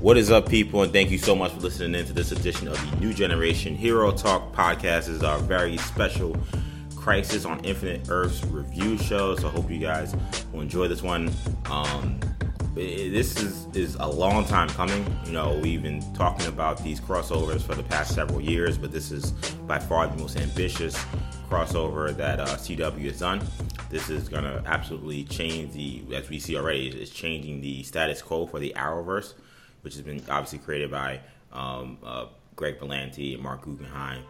What is up, people? And thank you so much for listening in to this edition of the New Generation Hero Talk podcast. This is our very special Crisis on Infinite Earths review show. So I hope you guys will enjoy this one. Um, this is is a long time coming. You know, we've been talking about these crossovers for the past several years, but this is by far the most ambitious crossover that uh, CW has done. This is gonna absolutely change the, as we see already, it's changing the status quo for the Arrowverse which has been obviously created by um, uh, Greg Berlanti and Marc Guggenheim.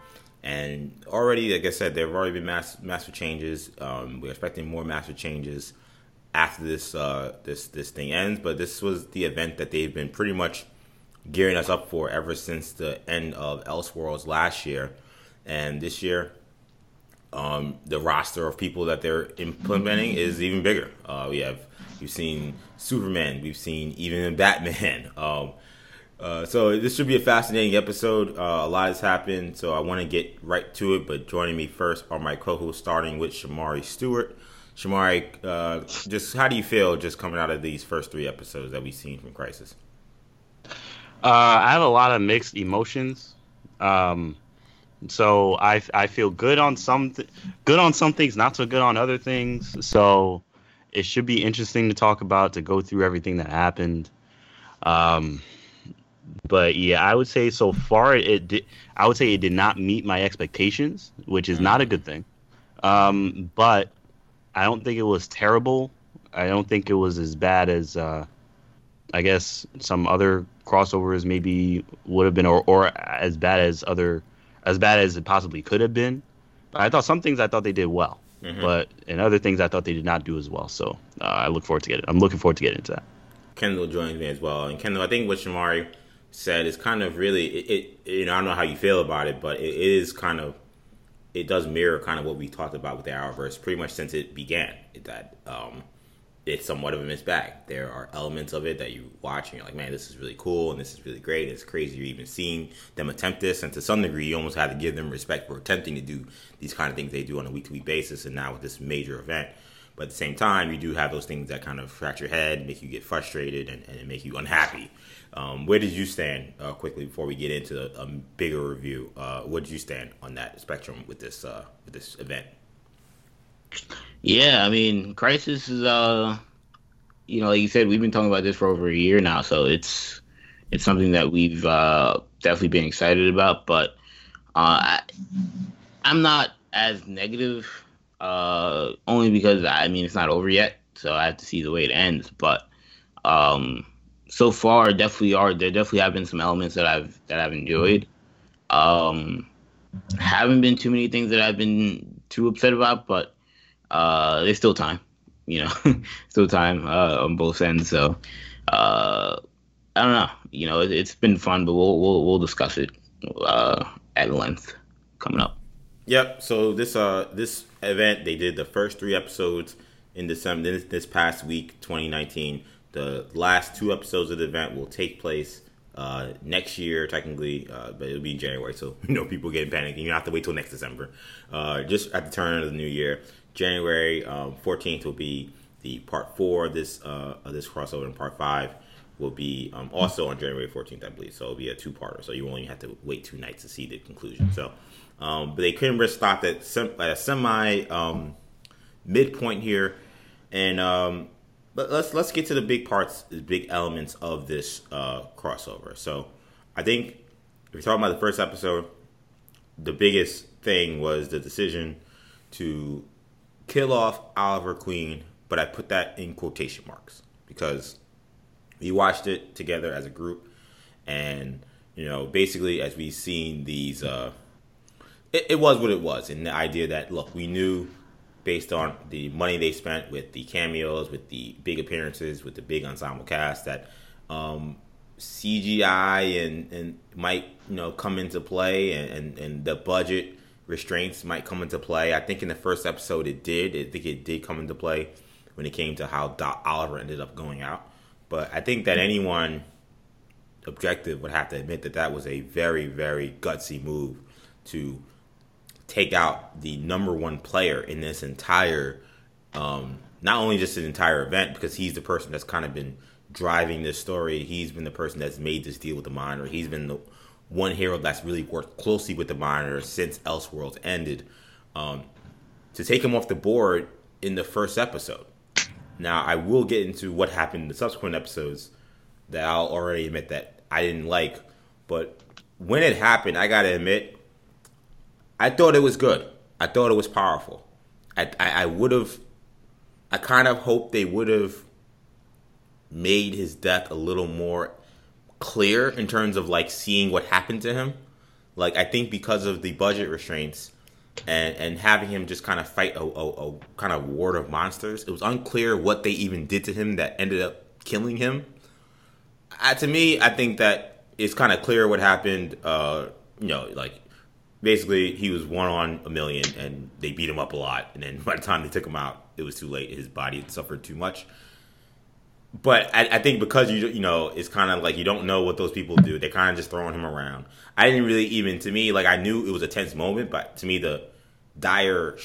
And already, like I said, there have already been mass, massive changes. Um, we're expecting more massive changes after this uh, this this thing ends. But this was the event that they've been pretty much gearing us up for ever since the end of Elseworlds last year. And this year, um, the roster of people that they're implementing is even bigger. Uh, we have We've seen Superman. We've seen even in Batman. Um, uh, so this should be a fascinating episode. Uh, a lot has happened, so I want to get right to it. But joining me first are my co-hosts, starting with Shamari Stewart. Shamari, uh, just how do you feel just coming out of these first three episodes that we've seen from Crisis? Uh, I have a lot of mixed emotions. Um, so I I feel good on some th- good on some things, not so good on other things. So it should be interesting to talk about to go through everything that happened. Um, but yeah, I would say so far it did. I would say it did not meet my expectations, which is not a good thing. Um, but I don't think it was terrible. I don't think it was as bad as uh, I guess some other crossovers maybe would have been, or, or as bad as other as bad as it possibly could have been. But I thought some things I thought they did well. Mm-hmm. But in other things, I thought they did not do as well. So uh, I look forward to getting. I'm looking forward to getting into that. Kendall joins me as well, and Kendall, I think what Shamari said is kind of really it, it, You know, I don't know how you feel about it, but it is kind of. It does mirror kind of what we talked about with the Arrowverse pretty much since it began. That um, it's somewhat of a mixed bag. There are elements of it that you watch and you're like, man, this is really cool and this is really great. It's crazy you're even seeing them attempt this. And to some degree, you almost have to give them respect for attempting to do these kind of things they do on a week to week basis. And now with this major event. But at the same time, you do have those things that kind of scratch your head, make you get frustrated, and, and make you unhappy. Um, where did you stand uh, quickly before we get into a, a bigger review? Uh, where did you stand on that spectrum with this uh, with this event? Yeah, I mean, Crisis is uh, you know, like you said, we've been talking about this for over a year now, so it's it's something that we've uh, definitely been excited about. But uh, I, I'm not as negative, uh, only because I mean it's not over yet, so I have to see the way it ends. But um, so far, definitely are there definitely have been some elements that I've that I've enjoyed. Um, haven't been too many things that I've been too upset about, but uh, there's still time, you know, still time uh, on both ends. So uh, I don't know, you know, it, has been fun, but we'll we'll, we'll discuss it uh, at length coming up. Yep. So this uh this event they did the first three episodes in December this, this past week, 2019. The last two episodes of the event will take place uh, next year, technically, uh, but it'll be in January, so you know people getting panicked. You have to wait till next December. Uh, just at the turn of the new year, January um, 14th will be the part four of this uh, of this crossover, and part five will be um, also on January 14th, I believe. So it'll be a two parter. So you only have to wait two nights to see the conclusion. So, um, but they couldn't risk stop at, sem- at a semi um, midpoint here, and um, but let's let's get to the big parts, the big elements of this uh, crossover. So I think if you're talking about the first episode, the biggest thing was the decision to kill off Oliver Queen, but I put that in quotation marks because we watched it together as a group, and you know, basically as we seen these, uh, it, it was what it was, and the idea that look, we knew based on the money they spent with the cameos, with the big appearances, with the big ensemble cast, that um, CGI and and might you know come into play, and, and, and the budget restraints might come into play. I think in the first episode it did. I think it did come into play when it came to how Doc Oliver ended up going out. But I think that anyone objective would have to admit that that was a very, very gutsy move to take out the number one player in this entire, um, not only just an entire event, because he's the person that's kind of been driving this story. He's been the person that's made this deal with the monitor. He's been the one hero that's really worked closely with the monitor since Elseworlds ended. Um, to take him off the board in the first episode. Now, I will get into what happened in the subsequent episodes that I'll already admit that I didn't like. But when it happened, I gotta admit, I thought it was good. I thought it was powerful. I, I, I would have, I kind of hoped they would have made his death a little more clear in terms of like seeing what happened to him. Like I think because of the budget restraints and and having him just kind of fight a, a, a kind of ward of monsters, it was unclear what they even did to him that ended up killing him. To me, I think that it's kind of clear what happened. Uh, you know, like basically he was one on a million, and they beat him up a lot, and then by the time they took him out, it was too late. His body had suffered too much but I, I, think because you you know it's kind of like you don't know what those people do. They're kind of just throwing him around. I didn't really even to me like I knew it was a tense moment, but to me the dire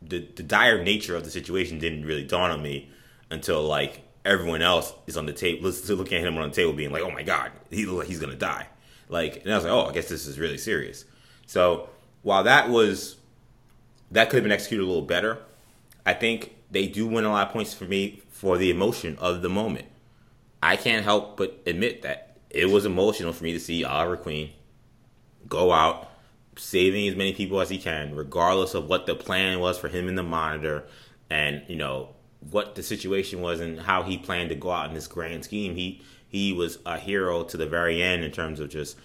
the, the dire nature of the situation didn't really dawn on me until like everyone else is on the table, looking at him on the table, being like, "Oh my god, he like he's gonna die." Like, and I was like, "Oh, I guess this is really serious." So while that was that could have been executed a little better, I think they do win a lot of points for me for the emotion of the moment. I can't help but admit that it was emotional for me to see Oliver Queen go out saving as many people as he can, regardless of what the plan was for him in the monitor and, you know, what the situation was and how he planned to go out in this grand scheme. He he was a hero to the very end in terms of just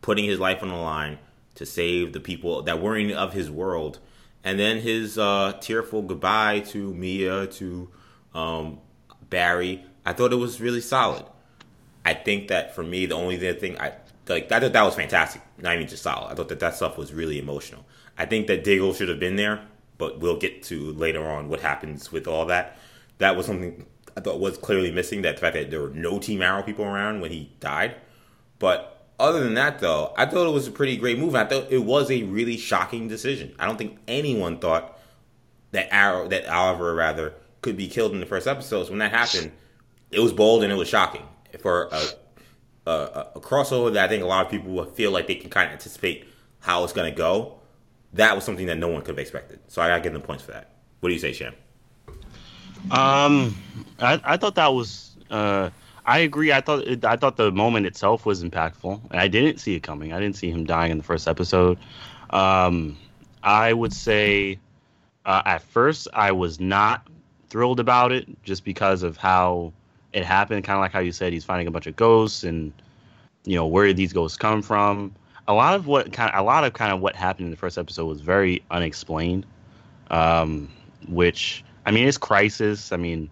putting his life on the line to save the people that were in of his world. And then his uh, tearful goodbye to Mia, to um, Barry. I thought it was really solid. I think that for me, the only thing I like, I thought that was fantastic. Not even just solid. I thought that that stuff was really emotional. I think that Diggle should have been there, but we'll get to later on what happens with all that. That was something I thought was clearly missing. That the fact that there were no Team Arrow people around when he died. But other than that, though, I thought it was a pretty great move. I thought it was a really shocking decision. I don't think anyone thought that Arrow, that Oliver rather, could be killed in the first episodes. When that happened, it was bold and it was shocking for a, a, a crossover that I think a lot of people feel like they can kind of anticipate how it's going to go. That was something that no one could have expected. So I got to give them points for that. What do you say, Sham? Um, I, I thought that was. Uh, I agree. I thought it, I thought the moment itself was impactful, I didn't see it coming. I didn't see him dying in the first episode. Um, I would say uh, at first I was not thrilled about it just because of how it happened. Kind of like how you said, he's finding a bunch of ghosts and you know where did these ghosts come from. A lot of what kind of, a lot of kind of what happened in the first episode was very unexplained. Um, which I mean, it's crisis. I mean,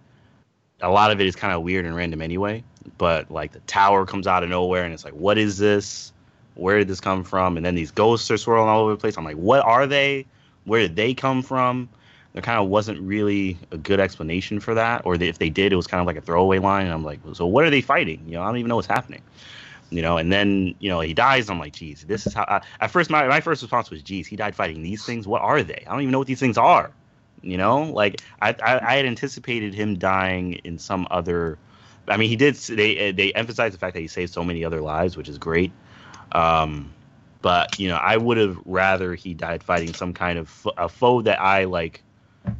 a lot of it is kind of weird and random anyway. But like the tower comes out of nowhere, and it's like, what is this? Where did this come from? And then these ghosts are swirling all over the place. I'm like, what are they? Where did they come from? There kind of wasn't really a good explanation for that, or if they did, it was kind of like a throwaway line. And I'm like, so what are they fighting? You know, I don't even know what's happening. You know, and then you know he dies. I'm like, geez, this is how. I, at first, my my first response was, geez, he died fighting these things. What are they? I don't even know what these things are. You know, like I I, I had anticipated him dying in some other. I mean, he did. They they emphasized the fact that he saved so many other lives, which is great. Um, but you know, I would have rather he died fighting some kind of a foe that I like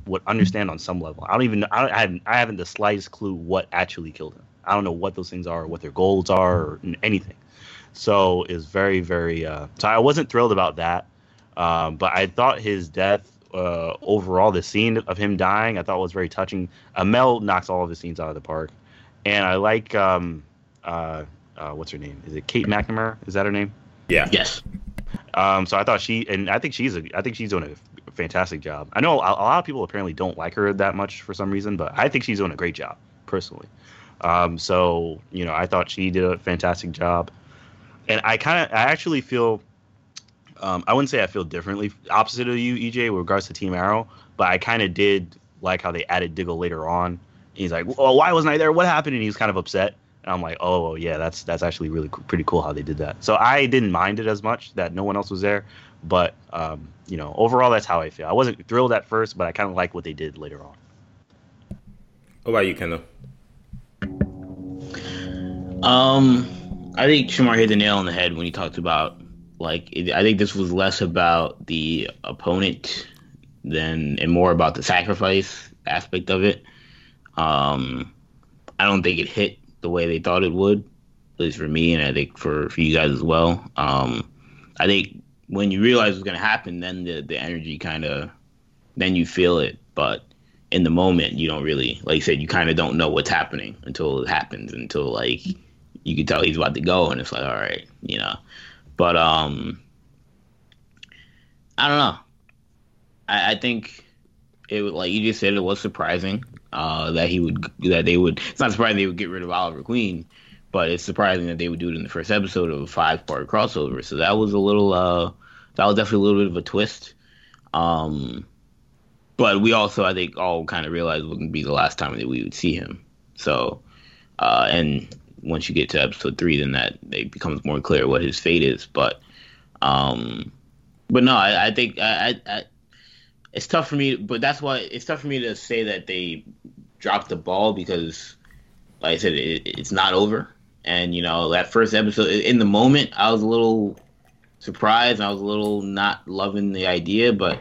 would understand on some level. I don't even I, don't, I haven't I haven't the slightest clue what actually killed him. I don't know what those things are, what their goals are, or anything. So it's very very. Uh, so I wasn't thrilled about that, um, but I thought his death uh, overall, the scene of him dying, I thought was very touching. Amell knocks all of the scenes out of the park, and I like um, uh, uh, what's her name? Is it Kate McNamara? Is that her name? Yeah. Yes. Um, so I thought she, and I think she's a, I think she's doing a fantastic job. I know a, a, lot of people apparently don't like her that much for some reason, but I think she's doing a great job personally. Um, so you know, I thought she did a fantastic job, and I kind of, I actually feel, um, I wouldn't say I feel differently, opposite of you, EJ, with regards to Team Arrow, but I kind of did like how they added Diggle later on. He's like, "Oh, why wasn't I there? What happened?" And he's kind of upset. And I'm like, "Oh, yeah, that's that's actually really pretty cool how they did that." So I didn't mind it as much that no one else was there, but um, you know, overall, that's how I feel. I wasn't thrilled at first, but I kind of like what they did later on. What about you, Kendall? Um, I think Shamar hit the nail on the head when he talked about like it, I think this was less about the opponent than and more about the sacrifice aspect of it. Um, I don't think it hit the way they thought it would, at least for me, and I think for for you guys as well. Um, I think when you realize what's gonna happen, then the the energy kind of then you feel it, but in the moment you don't really like you said you kind of don't know what's happening until it happens until like you can tell he's about to go and it's like all right you know. But um i don't know. I, I think it would like you just said it was surprising uh that he would that they would it's not surprising they would get rid of oliver queen but it's surprising that they would do it in the first episode of a five part crossover. So that was a little uh that was definitely a little bit of a twist um but we also, I think, all kind of realized it wouldn't be the last time that we would see him. So, uh, and once you get to episode three, then that it becomes more clear what his fate is. But, um, but no, I, I think I, I, it's tough for me. But that's why it's tough for me to say that they dropped the ball because, like I said, it, it's not over. And you know, that first episode, in the moment, I was a little surprised. I was a little not loving the idea, but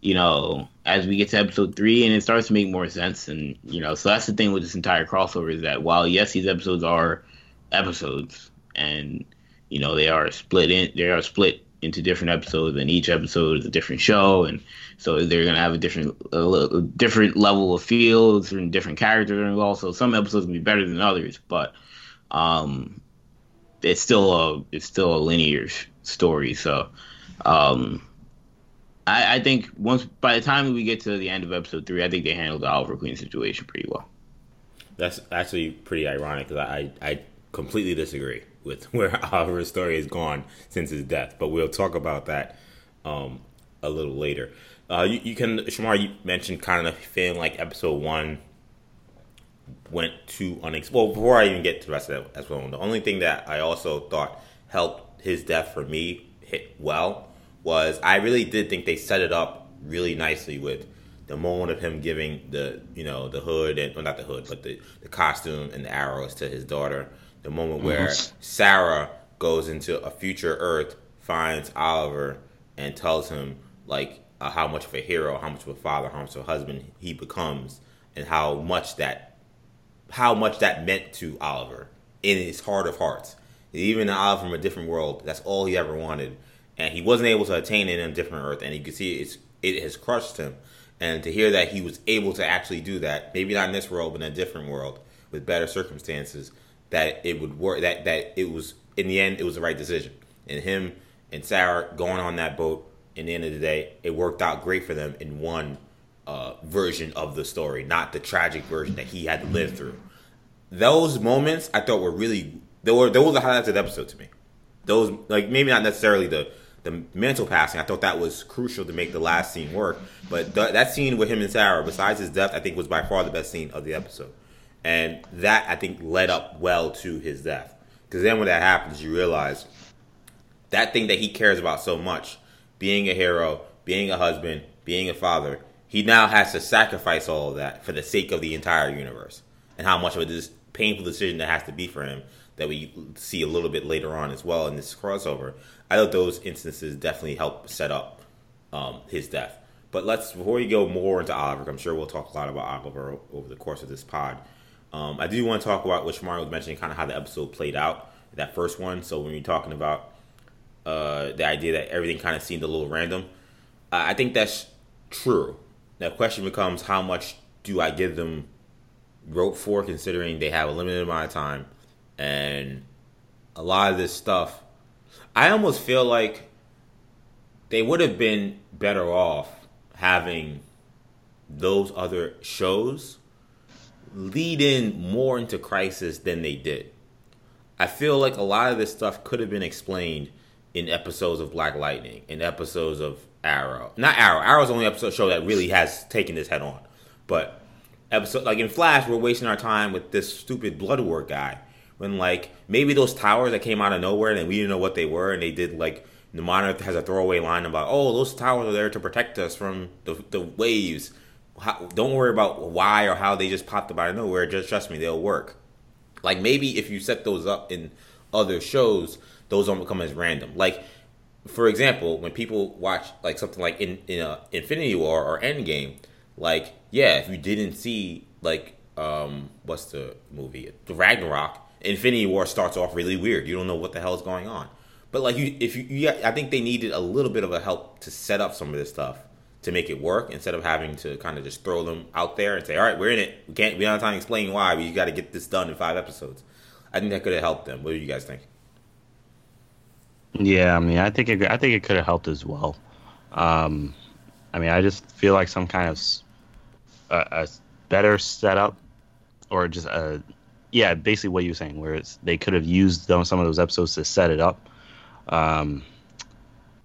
you know, as we get to episode three, and it starts to make more sense. And you know, so that's the thing with this entire crossover is that while yes, these episodes are episodes, and you know they are split in, they are split into different episodes, and each episode is a different show, and so they're gonna have a different a different level of feels and different characters involved. So some episodes will be better than others, but um, it's still a it's still a linear story. So um, I, I, think once by the time we get to the end of episode three, I think they handled the Oliver Queen situation pretty well. That's actually pretty ironic because I, I completely disagree with where Oliver's story has gone since his death, but we'll talk about that um, a little later. Uh, you, you, can, Shamar, you mentioned kind of feeling like episode one went too unexpected. Well, before I even get to the rest of that episode, the only thing that I also thought helped his death for me hit well was I really did think they set it up really nicely with the moment of him giving the you know the hood and well, not the hood but the, the costume and the arrows to his daughter the moment where mm-hmm. sarah goes into a future earth finds oliver and tells him like uh, how much of a hero how much of a father how much of a husband he becomes and how much that how much that meant to oliver in his heart of hearts even oliver from a different world that's all he ever wanted and he wasn't able to attain it in a different Earth, and you can see it's it has crushed him. And to hear that he was able to actually do that, maybe not in this world, but in a different world with better circumstances, that it would work. That that it was in the end, it was the right decision. And him and Sarah going on that boat. In the end of the day, it worked out great for them in one uh, version of the story, not the tragic version that he had to live through. Those moments I thought were really they were those were the highlights of the episode to me. Those like maybe not necessarily the the mental passing. I thought that was crucial to make the last scene work. But th- that scene with him and Sarah, besides his death, I think was by far the best scene of the episode. And that I think led up well to his death. Because then when that happens, you realize that thing that he cares about so much, being a hero, being a husband, being a father, he now has to sacrifice all of that for the sake of the entire universe. And how much of a painful decision that has to be for him that we see a little bit later on as well in this crossover. I thought those instances definitely help set up um, his death. But let's before we go more into Oliver, I'm sure we'll talk a lot about Oliver over the course of this pod. Um, I do want to talk about what Mario was mentioning, kind of how the episode played out, that first one. So when you're talking about uh, the idea that everything kind of seemed a little random, I think that's true. The question becomes how much do I give them rope for, considering they have a limited amount of time, and a lot of this stuff I almost feel like they would have been better off having those other shows lead in more into crisis than they did. I feel like a lot of this stuff could have been explained in episodes of Black Lightning, in episodes of Arrow. Not Arrow. Arrow's the only episode show that really has taken this head on. But episode like in Flash, we're wasting our time with this stupid Bloodwork guy when like maybe those towers that came out of nowhere and we didn't know what they were and they did like the monitor has a throwaway line about oh those towers are there to protect us from the, the waves. How, don't worry about why or how they just popped up out of nowhere. Just trust me they'll work. Like maybe if you set those up in other shows, those don't become as random. Like for example, when people watch like something like in in uh, Infinity War or Endgame, like yeah, if you didn't see like um what's the movie? The Ragnarok, Infinity War starts off really weird. You don't know what the hell is going on. But like you, if you, you, I think they needed a little bit of a help to set up some of this stuff to make it work instead of having to kind of just throw them out there and say, all right, we're in it. We can't. We don't have time to explain why. We got to get this done in five episodes. I think that could have helped them. What do you guys think? Yeah, I mean, I think it, I think it could have helped as well. Um, I mean, I just feel like some kind of a, a better setup, or just a yeah, basically what you're saying, where it's they could have used some of those episodes to set it up. Um,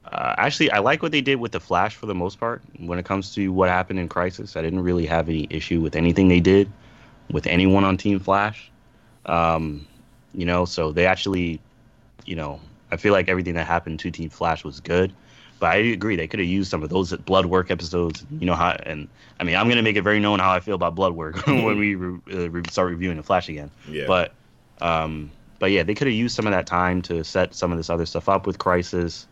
uh, actually, I like what they did with the Flash for the most part. When it comes to what happened in Crisis, I didn't really have any issue with anything they did with anyone on Team Flash. Um, you know, so they actually, you know, I feel like everything that happened to Team Flash was good. But I agree, they could have used some of those Bloodwork episodes. You know how, and I mean, I'm gonna make it very known how I feel about Bloodwork when we re- uh, re- start reviewing the Flash again. Yeah. But, um, but yeah, they could have used some of that time to set some of this other stuff up with Crisis.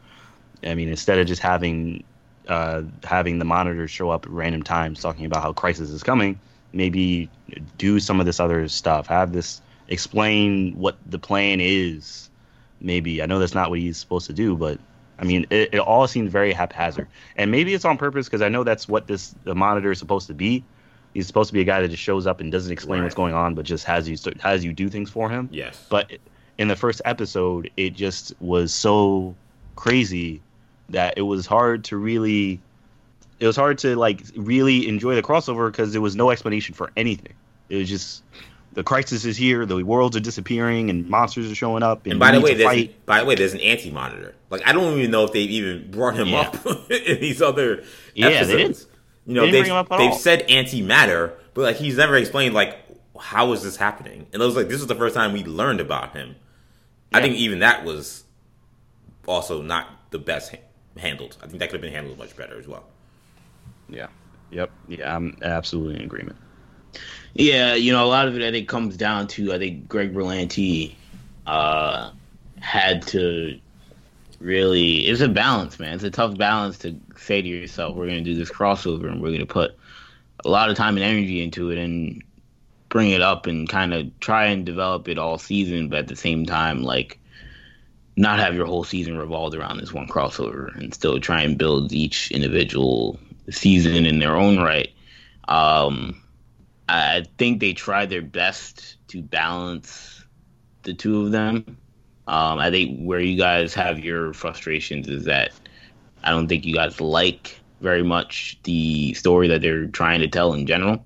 I mean, instead of just having uh, having the monitors show up at random times talking about how Crisis is coming, maybe do some of this other stuff. Have this explain what the plan is. Maybe I know that's not what he's supposed to do, but I mean, it, it all seems very haphazard, and maybe it's on purpose because I know that's what this the monitor is supposed to be. He's supposed to be a guy that just shows up and doesn't explain Right. what's going on, but just has you has you do things for him. Yes. But in the first episode, it just was so crazy that it was hard to really it was hard to like really enjoy the crossover because there was no explanation for anything. It was just the crisis is here, the worlds are disappearing, and monsters are showing up. And, And by the way, there's fight. by the way, there's an anti monitor. Like I don't even know if they've even brought him Yeah. up in these other Yeah, they episodes. didn't. You know, They didn't they've, bring him up at they've said antimatter, but like he's never explained like how is this happening. And it was like this is the first time we learned about him. I think even that was also not the best ha- handled. I think that could have been handled much better as well. Yeah. Yep. Yeah, I'm absolutely in agreement. Yeah, you know, a lot of it I think comes down to I think Greg Berlanti uh, had to really it's a balance, man. It's a tough balance to say to yourself, we're gonna do this crossover and we're gonna put a lot of time and energy into it and bring it up and kind of try and develop it all season, but at the same time, like not have your whole season revolved around this one crossover and still try and build each individual season in their own right. Um, I think they tried their best to balance the two of them. Um, I think where you guys have your frustrations is that I don't think you guys like very much the story that they're trying to tell in general.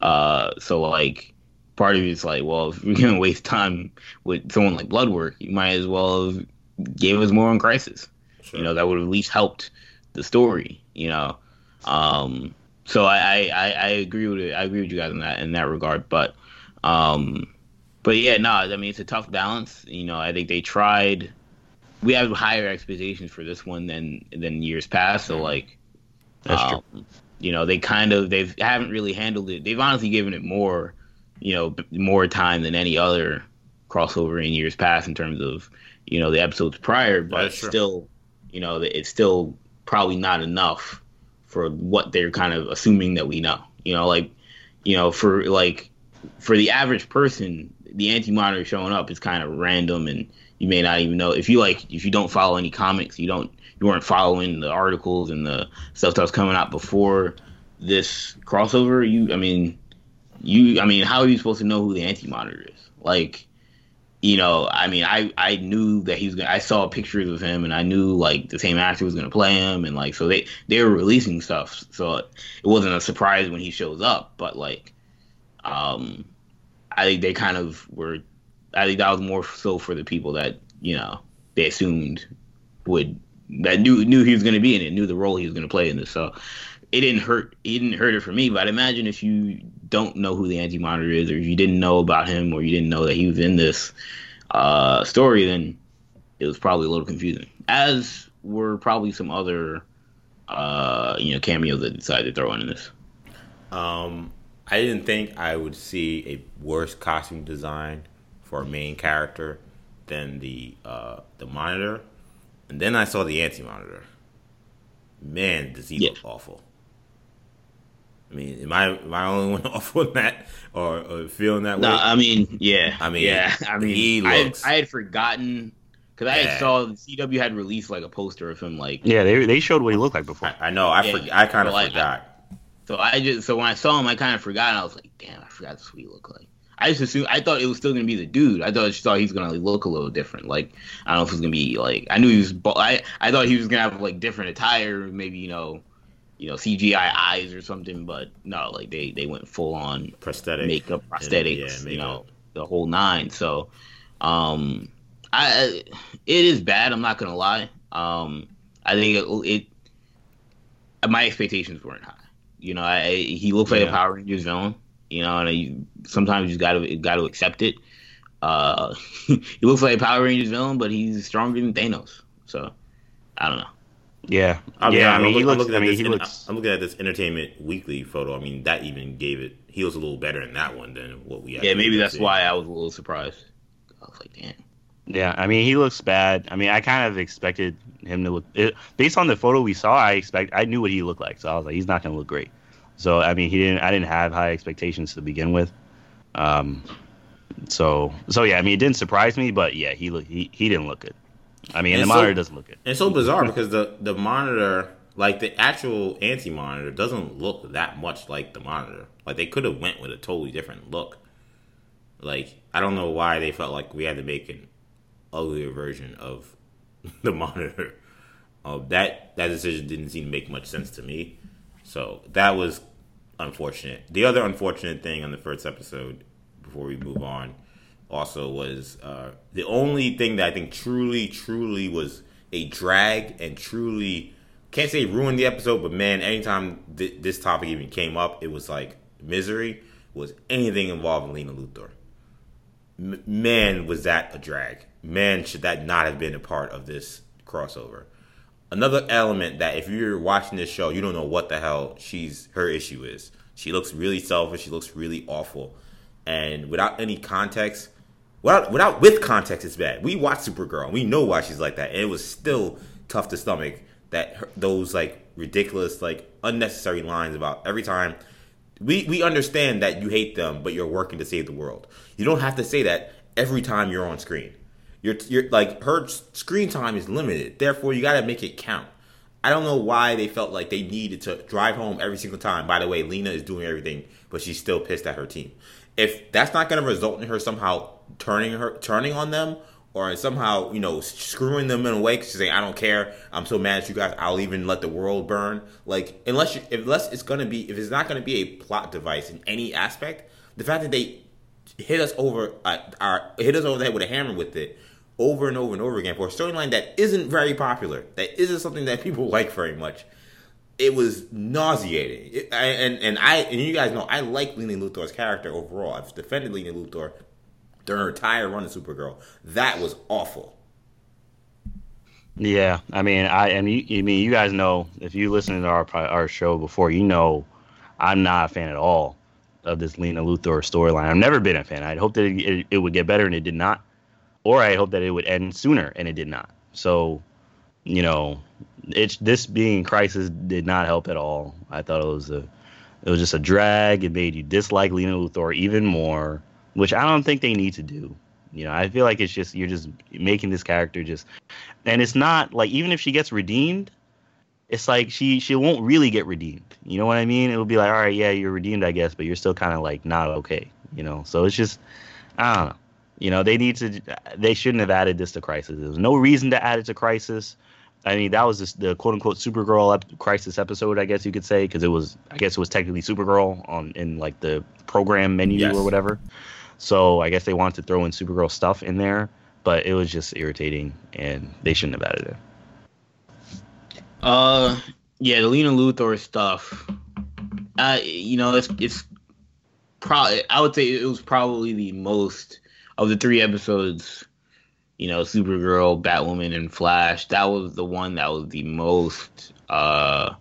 Uh, so like, part of you is like, well, if you're gonna waste time with someone like Bloodwork, you might as well have gave us more on Crisis. Sure. You know, that would have at least helped the story. You know, um, so I, I, I, I agree with it. I agree with you guys in that in that regard. But um, but yeah, no, I mean it's a tough balance. You know, I think they tried. We have higher expectations for this one than than years past. So like, That's um, you know, they kind of they haven't really handled it. They've honestly given it more, you know, more time than any other crossover in years past in terms of you know the episodes prior. But still, you know, it's still probably not enough for what they're kind of assuming that we know. You know, like you know, for like for the average person, the anti monitor showing up is kind of random and you may not even know if you like if you don't follow any comics, you don't you weren't following the articles and the stuff that was coming out before this crossover, you I mean you I mean how are you supposed to know who the anti monitor is? Like you know, I mean, I I knew that he was gonna. I saw pictures of him, and I knew like the same actor was gonna play him, and like so they they were releasing stuff, so it wasn't a surprise when he shows up. But like, um, I think they kind of were. I think that was more so for the people that you know they assumed would that knew knew he was going to be in it, knew the role he was going to play in this. So it didn't hurt. It didn't hurt it for me. But I'd imagine if you don't know who the anti monitor is, or if you didn't know about him, or you didn't know that he was in this uh, story, then it was probably a little confusing. As were probably some other uh, you know cameos that decided to throw in this. Um, I didn't think I would see a worse costume design for a main character than the uh, the Monitor, and then I saw the Anti Monitor. Man, does he Yeah. look awful? I mean, am I am I only one off on that or, or feeling that No, way? I mean, yeah. I mean, yeah. I mean, he looks- had, I had forgotten because I Yeah. had saw CW had released like a poster of him, like Yeah, they they showed what he looked like before. I, I know. I Yeah, for, I kind of but like, forgot. so. I just so when I saw him, I kind of forgot. And I was like, damn, I forgot that's what he looked like. I just assumed I thought it was still gonna be the dude. I thought she thought he's gonna like, look a little different. Like I don't know if it's gonna be like I knew he was. Bald. I I thought he was gonna have like different attire, maybe you know, you know CGI eyes or something. But no, like they they went full on Prosthetic makeup, prosthetics, yeah, you know, the whole nine. So, um, I I- it is bad. I'm not gonna lie. Um, I think it, it my expectations weren't high. You know, I, he looks like a Power Rangers villain. You know, and you, sometimes you got to got to accept it. Uh, he looks like a Power Rangers villain, but he's stronger than Thanos. So, I don't know. Yeah, I mean, yeah. I I'm mean, he look- I'm looks. looking I at mean, this he en- looks. I'm looking at this Entertainment Weekly photo. I mean, that even gave it. He was a little better in that one than what we. Yeah, maybe that's see. why I was a little surprised. I was like, damn. Yeah, I mean, he looks bad. I mean, I kind of expected him to look. It, based on the photo we saw, I expect I knew what he looked like, so I was like, he's not going to look great. So I mean, he didn't. I didn't have high expectations to begin with. Um, so so yeah, I mean, it didn't surprise me, but yeah, he look he, he didn't look good. I mean, And the so- monitor doesn't look good. It's so bizarre because the the monitor, like the actual anti monitor, doesn't look that much like the monitor. Like they could have went with a totally different look. Like I don't know why they felt like we had to make an uglier version of the monitor. Uh, that that decision didn't seem to make much sense to me. So that was unfortunate. The other unfortunate thing on the first episode, before we move on, also was uh, the only thing that I think truly, truly was a drag and truly can't say ruined the episode, but man, anytime th- this topic even came up, it was like misery was anything involving Lena Luthor. M- man, was that a drag? Man, should that not have been a part of this crossover? Another element that if you're watching this show, you don't know what the hell she's her issue is. She looks really selfish. She looks really awful, and without any context, without without with context, it's bad. We watch Supergirl, and we know why she's like that, and it was still tough to stomach that her, those like ridiculous, like unnecessary lines about every time we we understand that you hate them, but you're working to save the world. You don't have to say that every time you're on screen. You're you're like her screen time is limited. Therefore, you got to make it count. I don't know why they felt like they needed to drive home every single time. By the way, Lena is doing everything, but she's still pissed at her team. If that's not going to result in her somehow turning her turning on them or somehow you know screwing them in a way, 'cause she's saying, "I don't care. I'm so mad at you guys. I'll even let the world burn." Like unless you, unless it's to be if it's not going to be a plot device in any aspect, the fact that they hit us over uh, our hit us over the head with a hammer with it over and over and over again for a storyline that isn't very popular, that isn't something that people like very much. It was nauseating, it, I, and and I and you guys know I like Lena Luthor's character overall. I've defended Lena Luthor during her entire run of Supergirl. That was awful. Yeah, I mean, I and you, I mean, you guys know if you listen to our our show before, you know, I'm not a fan at all of this Lena Luthor storyline. I've never been a fan. I'd hoped that it, it, it would get better, and it did not, or I hope that it would end sooner, and it did not. So, you know, it's this being crisis did not help at all. I thought it was a, it was just a drag. It made you dislike Lena Luthor even more, which I don't think they need to do. You know, I feel like it's just you're just making this character just and it's not like even if she gets redeemed it's like she she won't really get redeemed you know what i mean it will be like all right yeah you're redeemed i guess but you're still kind of like not okay you know so it's just i don't know you know they need to they shouldn't have added this to crisis there's no reason to add it to crisis i mean that was just the quote unquote supergirl ep- crisis episode i guess you could say because it was i guess it was technically supergirl on in like the program menu Yes. or whatever so i guess they wanted to throw in supergirl stuff in there but it was just irritating and they shouldn't have added it Uh, yeah, the Lena Luthor stuff. Uh, you know, it's it's probably I would say it was probably the most of the three episodes. You know, Supergirl, Batwoman, and Flash. That was the one that was the most uh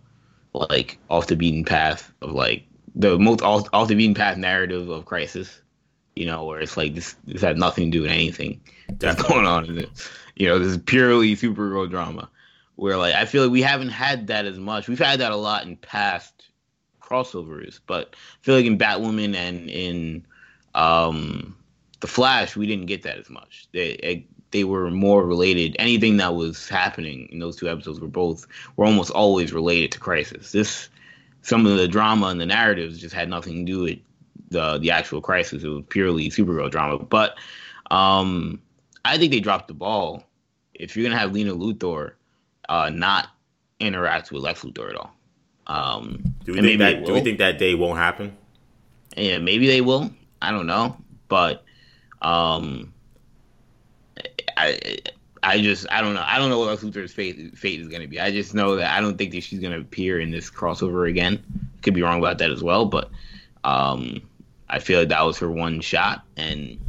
like off the beaten path of like the most off, off the beaten path narrative of Crisis. You know, where it's like this this had nothing to do with anything that's going on in it. You know, this is purely Supergirl drama. Where like I feel like we haven't had that as much. We've had that a lot in past crossovers, but I feel like in Batwoman and in um the Flash, we didn't get that as much. They they were more related. Anything that was happening in those two episodes were both were almost always related to Crisis. This some of the drama and the narratives just had nothing to do with the the actual crisis. It was purely Supergirl drama. But um, I think they dropped the ball. If you're gonna have Lena Luthor uh, not interact with Lex Luthor at all, um, do we think that do we think that day won't happen? Yeah, maybe they will. I don't know, but um, I I just I don't know. I don't know what Lex Luthor's fate fate is going to be. I just know that I don't think that she's going to appear in this crossover again. Could be wrong about that as well, but um, I feel like that was her one shot, and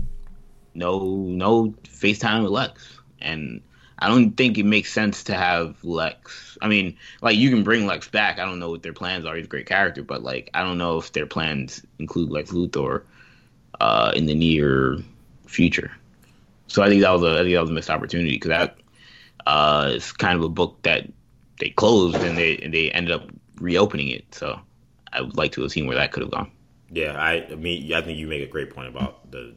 no no FaceTime with Lex, and I don't think it makes sense to have Lex. I mean, like you can bring Lex back. I don't know what their plans are. He's a great character, but like I don't know if their plans include Lex Luthor uh, in the near future. So I think that was a I think that was a missed opportunity because that uh, is kind of a book that they closed and they and they ended up reopening it. So I would like to have seen where that could have gone. Yeah, I, I mean I think you make a great point about the,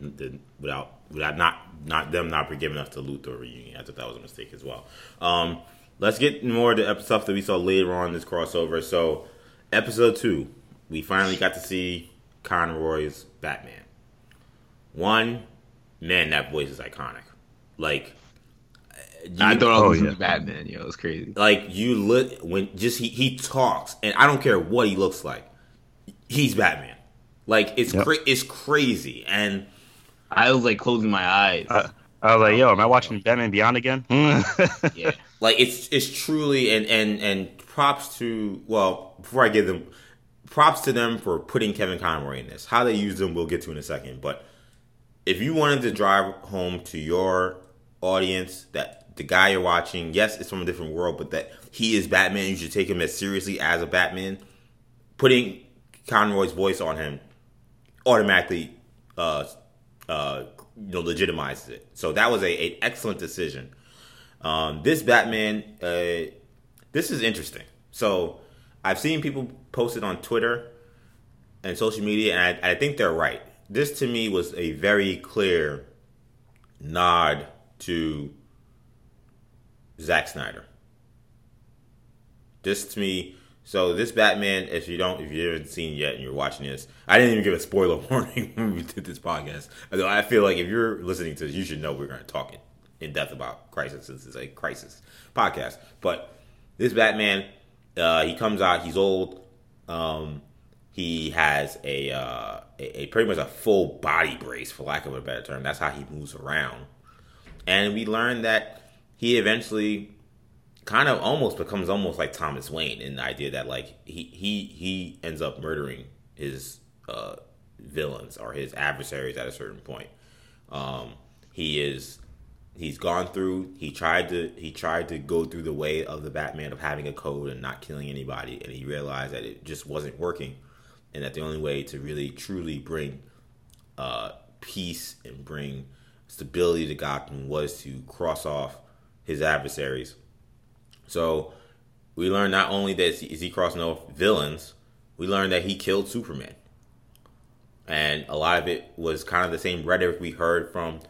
the, the without without not not them not forgiving us the Luthor reunion. I thought that was a mistake as well. Um, let's get more of the stuff that we saw later on in this crossover. So episode two, we finally got to see Conroy's Batman. One, man, that voice is iconic. Like, you, I thought I was oh, yeah. Batman. Yo, it was crazy. Like you look when just he he talks, and I don't care what he looks like. He's Batman. Like it's yep. cra- it's crazy, and I was like closing my eyes. Uh, I was like, "Yo, am I watching Batman Beyond again?" yeah, like it's it's truly and and and props to well before I give them props to them for putting Kevin Conroy in this. How they use them, we'll get to in a second, but if you wanted to drive home to your audience that the guy you're watching, yes, it's from a different world, but that he is Batman, you should take him as seriously as a Batman. Putting Conroy's voice on him automatically, uh, uh, you know, legitimizes it. So that was a, a excellent decision. Um, this Batman, uh, this is interesting. So I've seen people post it on Twitter and social media, and I, I think they're right this to me was a very clear nod to Zack Snyder. This to me, so this Batman, if you don't, if you haven't seen yet and you're watching this, I didn't even give a spoiler warning when we did this podcast. Although I feel like if you're listening to this, you should know we're going to talk in depth about Crisis since it's a Crisis podcast. But this Batman, uh, he comes out, he's old. Um, he has a, uh, a, a pretty much a full body brace, for lack of a better term. That's how he moves around. And we learn that he eventually kind of almost becomes almost like Thomas Wayne in the idea that like he he he ends up murdering his uh, villains or his adversaries at a certain point. Um, he is he's gone through he tried to he tried to go through the way of the Batman of having a code and not killing anybody and he realized that it just wasn't working and that the only way to really truly bring uh, peace and bring stability to Gotham was to cross off his adversaries. So we learned not only that is he crossing off villains, we learned that he killed Superman. And a lot of it was kind of the same rhetoric we heard from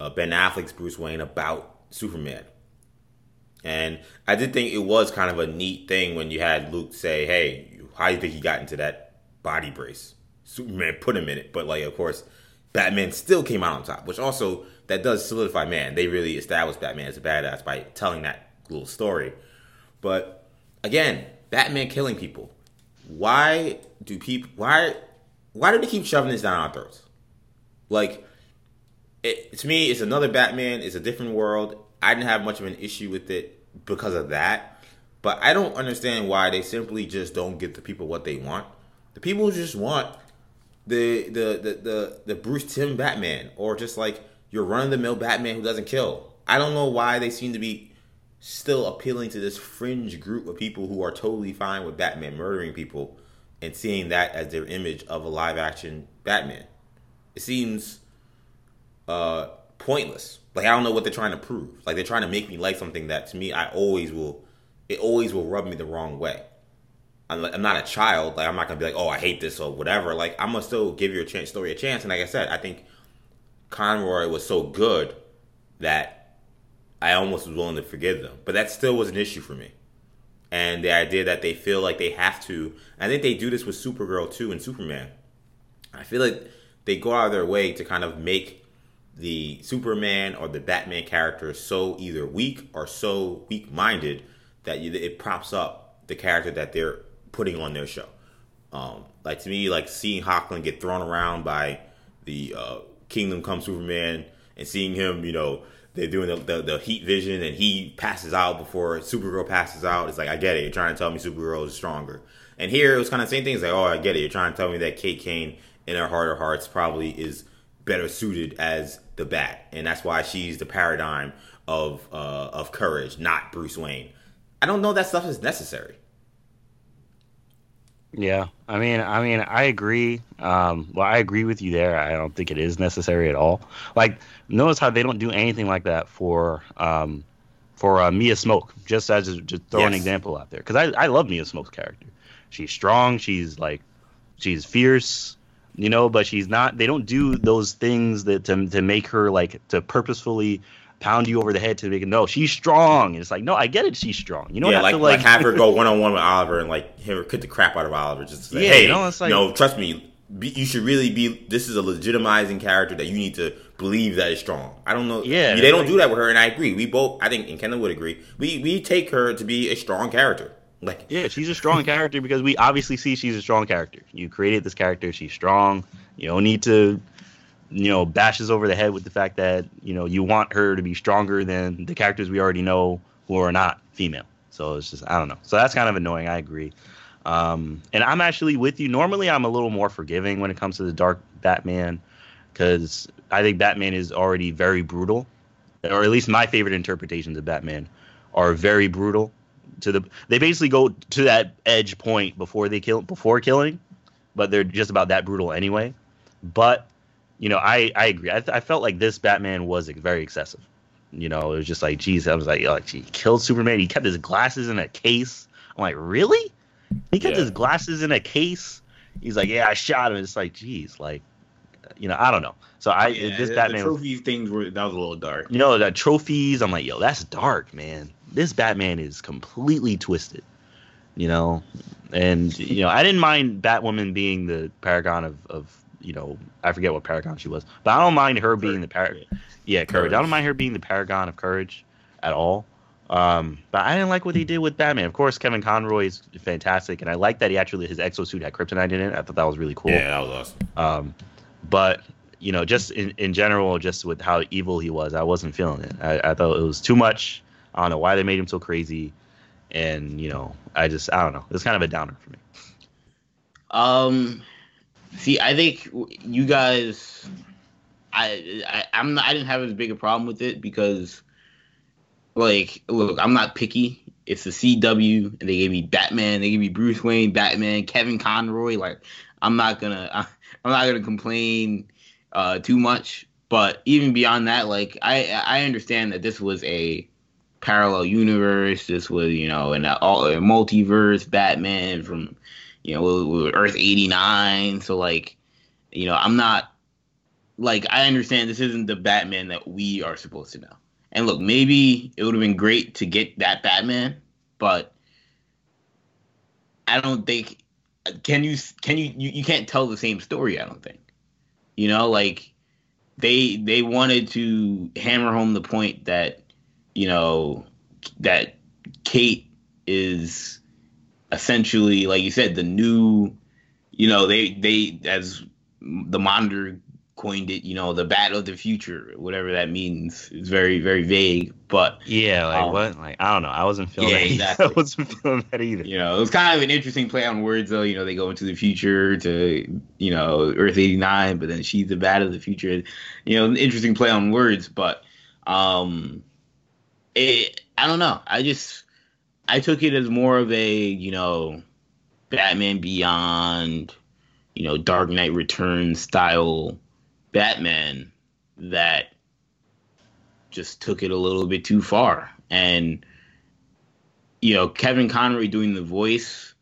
uh, Ben Affleck's Bruce Wayne about Superman. And I did think it was kind of a neat thing when you had Luke say, "Hey, how do you think he got into that body brace. Superman put him in it, but like of course, Batman still came out on top, which also that does solidify man. They really established Batman as a badass by telling that little story. But again, Batman killing people. Why do people why why do they keep shoving this down our throats? Like it, to me, it's another Batman. It's a different world. I didn't have much of an issue with it because of that. But I don't understand why they simply just don't get the people what they want. The people just want the the the the, the Bruce Timm Batman or just like your run of the mill Batman who doesn't kill. I don't know why they seem to be still appealing to this fringe group of people who are totally fine with Batman murdering people and seeing that as their image of a live action Batman. it seems uh, pointless. Like I don't know what they're trying to prove. Like they're trying to make me like something that to me I always will. It always will rub me the wrong way. I'm, I'm not a child. Like I'm not gonna be like, oh, I hate this or whatever. Like I'm gonna still give your chance, story a chance. And like I said, I think Conroy was so good that I almost was willing to forgive them. But that still was an issue for me. And the idea that they feel like they have to. I think they do this with Supergirl too and Superman. I feel like they go out of their way to kind of make the Superman or the Batman character so either weak or so weak minded that it props up the character that they're putting on their show. Um, like to me, like seeing Hoechlin get thrown around by the uh, Kingdom Come Superman and seeing him, you know, they're doing the, the, the, heat vision and he passes out before Supergirl passes out. It's like, I get it. You're trying to tell me Supergirl is stronger. And here it was kind of the same thing. It's like, oh, I get it. You're trying to tell me that Kate Kane in her heart of hearts probably is better suited as the Bat, and that's why she's the paradigm of uh, of courage, not Bruce Wayne. I don't know that stuff is necessary. Yeah, I mean, I mean, I agree. Um, well, I agree with you there. I don't think it is necessary at all. Like, notice how they don't do anything like that for um, for uh, Mia Smoak. Just as just throw yes. an example out there, because I I love Mia Smoak's character. She's strong. She's like, she's fierce you know, but she's not. They don't do those things that to to make her like to purposefully pound you over the head to make it no she's strong. And it's like no i get it she's strong. You know yeah like, to, like, like have her go one-on-one with oliver and like him kick the crap out of oliver just to say yeah, hey you know, like, no trust me be, you should really be this is a legitimizing character that you need to believe that is strong. I don't know. Yeah they don't like, do that with her and i agree. We both i think and kendall would agree we we take her to be a strong character. Like yeah, she's a strong character because we obviously see she's a strong character. You created this character, she's strong. You don't need to, you know, bashes over the head with the fact that you know you want her to be stronger than the characters we already know who are not female. So it's just I don't know. So that's kind of annoying. I agree. Um, and I'm actually with you. Normally, I'm a little more forgiving when it comes to the dark Batman because I think Batman is already very brutal, or at least my favorite interpretations of Batman are very brutal to the they basically go to that edge point before they kill before killing, but they're just about that brutal anyway. But you know, I I agree. I, I felt like this Batman was very excessive. You know, it was just like, geez, I was like, like he killed Superman. He kept his glasses in a case. I'm like, really? He kept yeah. his glasses in a case. He's like, yeah, I shot him. It's like, geez, like, you know, I don't know. So I yeah, this the, Batman the trophy things were that was a little dark. You know, the trophies. I'm like, yo, that's dark, man this Batman is completely twisted. You know, and you know, I didn't mind Batwoman being the paragon of, of you know, I forget what paragon she was, but I don't mind her being the paragon. Yeah, courage. courage. I don't mind her being the paragon of courage at all. Um, but I didn't like what he did with Batman. Of course, Kevin Conroy is fantastic, and I like that he actually his exosuit had kryptonite in it. I thought that was really cool. Yeah, that was awesome. Um, but you know, just in, in general, just with how evil he was, I wasn't feeling it. I, I thought it was too much. I don't know why they made him so crazy, and you know, I just I don't know. It's kind of a downer for me. Um, see, I think you guys, I, I I'm not, I didn't have as big a problem with it because, like, look, I'm not picky. It's the CW, and they gave me Batman. They gave me Bruce Wayne, Batman, Kevin Conroy. Like, I'm not gonna I, I'm not gonna complain uh, too much. But even beyond that, like I I understand that this was a parallel universe. This was, you know, an all a multiverse Batman from, you know, Earth eighty nine. So like, you know, I'm not like I understand this isn't the Batman that we are supposed to know. And look, maybe it would have been great to get that Batman, but I don't think can you can you, you you can't tell the same story. I don't think. You know, like they they wanted to hammer home the point that you know, that Kate is essentially, like you said, the new, you know, they they as the monitor coined it, you know, the bat of the future, whatever that means. It's very very vague, but yeah, like um, what? Like I don't know. I wasn't feeling yeah, that. Exactly. I wasn't feeling that either. You know, it was kind of an interesting play on words, though. You know, they go into the future to you know Earth eighty nine, but then she's the bat of the future. You know, an interesting play on words, but um it, I don't know. I just I took it as more of a you know Batman Beyond, you know Dark Knight Returns style Batman that just took it a little bit too far. And you know, Kevin Conroy doing the voice.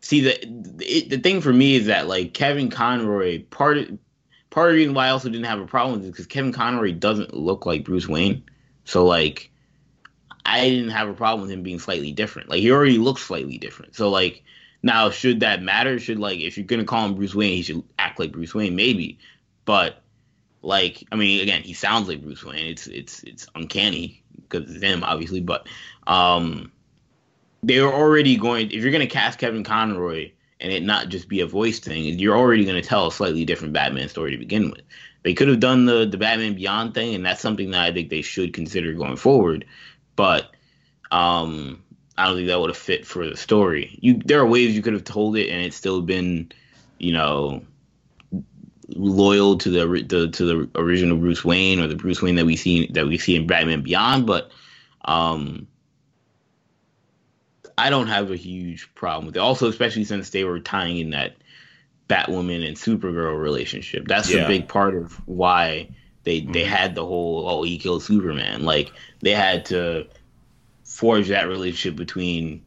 See the the, the thing for me is that like Kevin Conroy part of, part of the reason why I also didn't have a problem is because Kevin Conroy doesn't look like Bruce Wayne. So like I didn't have a problem with him being slightly different. Like he already looks slightly different. So like now should that matter? Should like if you're gonna call him Bruce Wayne, he should act like Bruce Wayne, maybe. But like I mean, again, he sounds like Bruce Wayne. It's it's it's uncanny because it's him, obviously. But um, they're already going. If you're gonna cast Kevin Conroy and it not just be a voice thing, you're already gonna tell a slightly different Batman story to begin with. They could have done the the Batman Beyond thing, and that's something that I think they should consider going forward. But um, I don't think that would have fit for the story. You there are ways you could have told it, and it's still been, you know, loyal to the, the to the original Bruce Wayne or the Bruce Wayne that we see that we see in Batman Beyond. But um, I don't have a huge problem with it. Also, especially since they were tying in that Batwoman and Supergirl relationship. That's yeah. a big part of why they mm-hmm. they had the whole oh he killed Superman. Like they had to forge that relationship between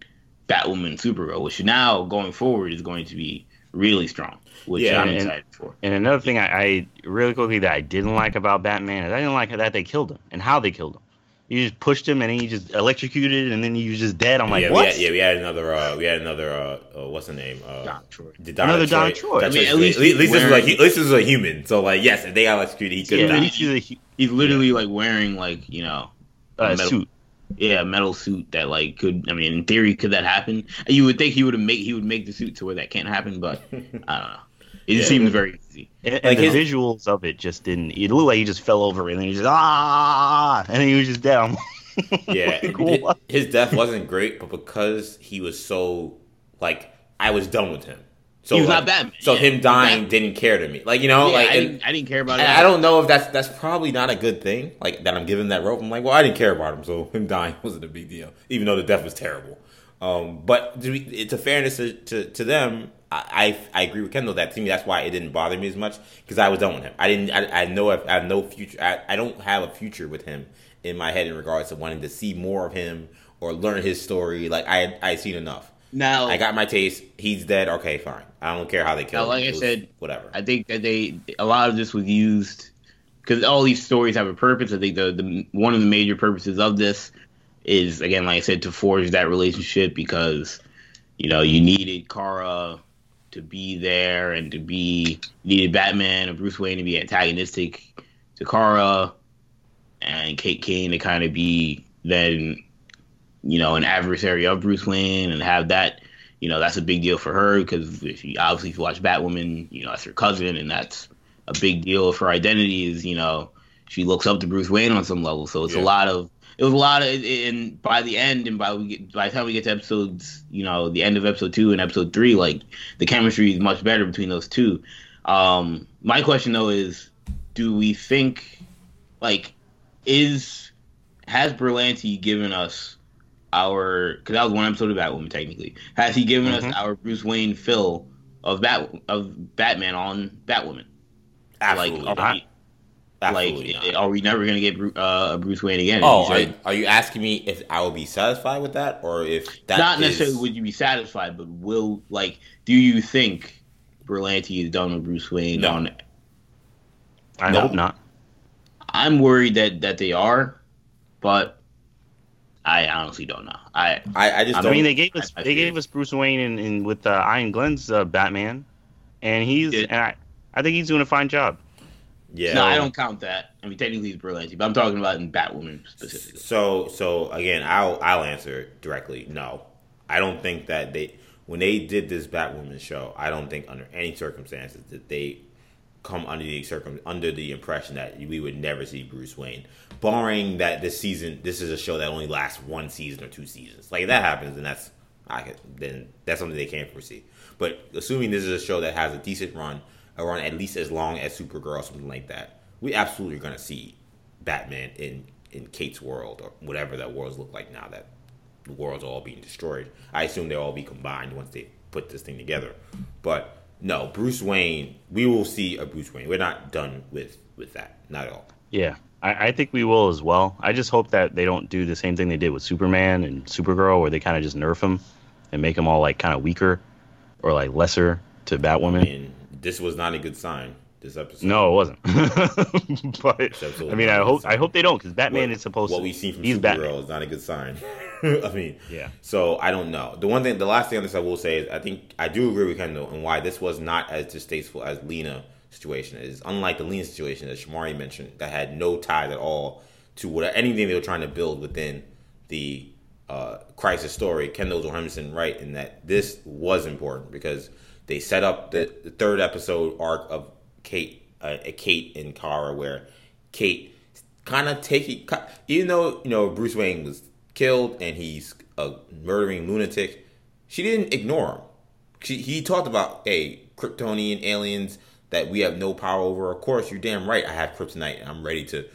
Batwoman and Supergirl, which now going forward is going to be really strong. Which yeah, I'm and, excited for. And another thing I, I, really quickly that I didn't like about Batman is I didn't like that they killed him and how they killed him. You just pushed him and then you just electrocuted and then he was just dead. I'm like, yeah, what? We had, yeah, we had another. Uh, we had another. Uh, uh, what's the name? Uh, Don Troy. Don another Troy. Don Troy. I mean, at least, at least this is like at least this is a human. So like, yes, if they got electrocuted, he could yeah, die. He's, he's literally yeah. like wearing like you know a metal, suit. Yeah, a metal suit that like could. I mean, in theory, could that happen? You would think he would make he would make the suit to where that can't happen, but I don't know. It yeah, seems very easy. And, and like the his, visuals of it just didn't. It looked like he just fell over and then he just ah, and then he was just down. yeah, cool. his death wasn't great, but because he was so like, I was done with him. So he was like, not Batman. So yeah, him dying didn't care to me. Like you know, yeah, like I didn't, I didn't, care about it. I don't know if that's that's probably not a good thing. Like that I'm giving that rope. I'm like, well, I didn't care about him, so him dying wasn't a big deal, even though the death was terrible. Um, but it's a fairness to, to, to them. I, I, I agree with Kendall that to me that's why it didn't bother me as much because I was done with him. I didn't I, I know I have no future. I, I don't have a future with him in my head in regards to wanting to see more of him or learn his story. Like I I seen enough. Now I got my taste. He's dead. Okay, fine. I don't care how they kill now, him. Like I said, whatever. I think that they a lot of this was used because all these stories have a purpose. I think the, the one of the major purposes of this is again, like I said, to forge that relationship because you know you needed Kara to be there and to be needed Batman and Bruce Wayne to be antagonistic to Kara and Kate Kane to kind of be then you know an adversary of Bruce Wayne and have that you know that's a big deal for her because if you obviously if you watch Batwoman you know that's her cousin and that's a big deal of her identity is you know she looks up to Bruce Wayne on some level so it's yeah. a lot of it was a lot of and by the end and by we get, by the time we get to episodes you know the end of episode two and episode three like the chemistry is much better between those two um my question though is do we think like is has Berlanti given us our because that was one episode of Batwoman technically has he given mm-hmm. us our Bruce Wayne fill of Bat of Batman on Batwoman Absolutely like. Absolutely like not. are we never gonna get uh, Bruce Wayne again oh are, are, you asking me if I will be satisfied with that or if that not necessarily would you be satisfied but will like do you think Berlanti is done with Bruce Wayne no. on I no. hope not I'm worried that that they are, but I honestly don't know. I I, I just I mean they gave us I, I they gave us Bruce Wayne and, in with uh, Iain Glen's uh, Batman, and he's and I I think he's doing a fine job. Yeah. No, I don't count that. I mean, technically he's Berlanti, but I'm talking about in Batwoman specifically. So, so again, I'll I'll answer directly. No, I don't think that they when they did this Batwoman show, I don't think under any circumstances that they come under the circum under the impression that we would never see Bruce Wayne, barring that this season this is a show that only lasts one season or two seasons. Like if that happens, then that's I could, then that's something they can't foresee. But assuming this is a show that has a decent run, a run at least as long as Supergirl, something like that, we absolutely are going to see Batman in in Kate's world or whatever that worlds look like now that the world's all being destroyed. I assume they'll all be combined once they put this thing together, but no, Bruce Wayne. We will see a Bruce Wayne. We're not done with with that. Not at all. Yeah, I, I think we will as well. I just hope that they don't do the same thing they did with Superman and Supergirl, where they kind of just nerf them and make them all like kind of weaker or like lesser to Batwoman. I mean, this was not a good sign. This episode. No, it wasn't. but I mean, I hope I hope they don't because Batman What- is supposed what to. we see from he's Supergirl Batman. is not a good sign. I mean, Yeah. So I don't know. The one thing, the last thing on this I will say is I think I do agree with Kendall and why this was not as distasteful as Lena situation is. Unlike the Lena situation that Shamari mentioned, that had no ties at all to what anything they were trying to build within the uh, crisis story. Kendall's or Henderson right in that this was important because they set up the, the third episode arc of Kate, uh, Kate and Kara, where Kate kind of taking, even though you know Bruce Wayne was killed and he's a murdering lunatic, she didn't ignore him. She, he talked about hey Kryptonian aliens that we have no power over. Of course, you're damn right. I have kryptonite and I'm ready to,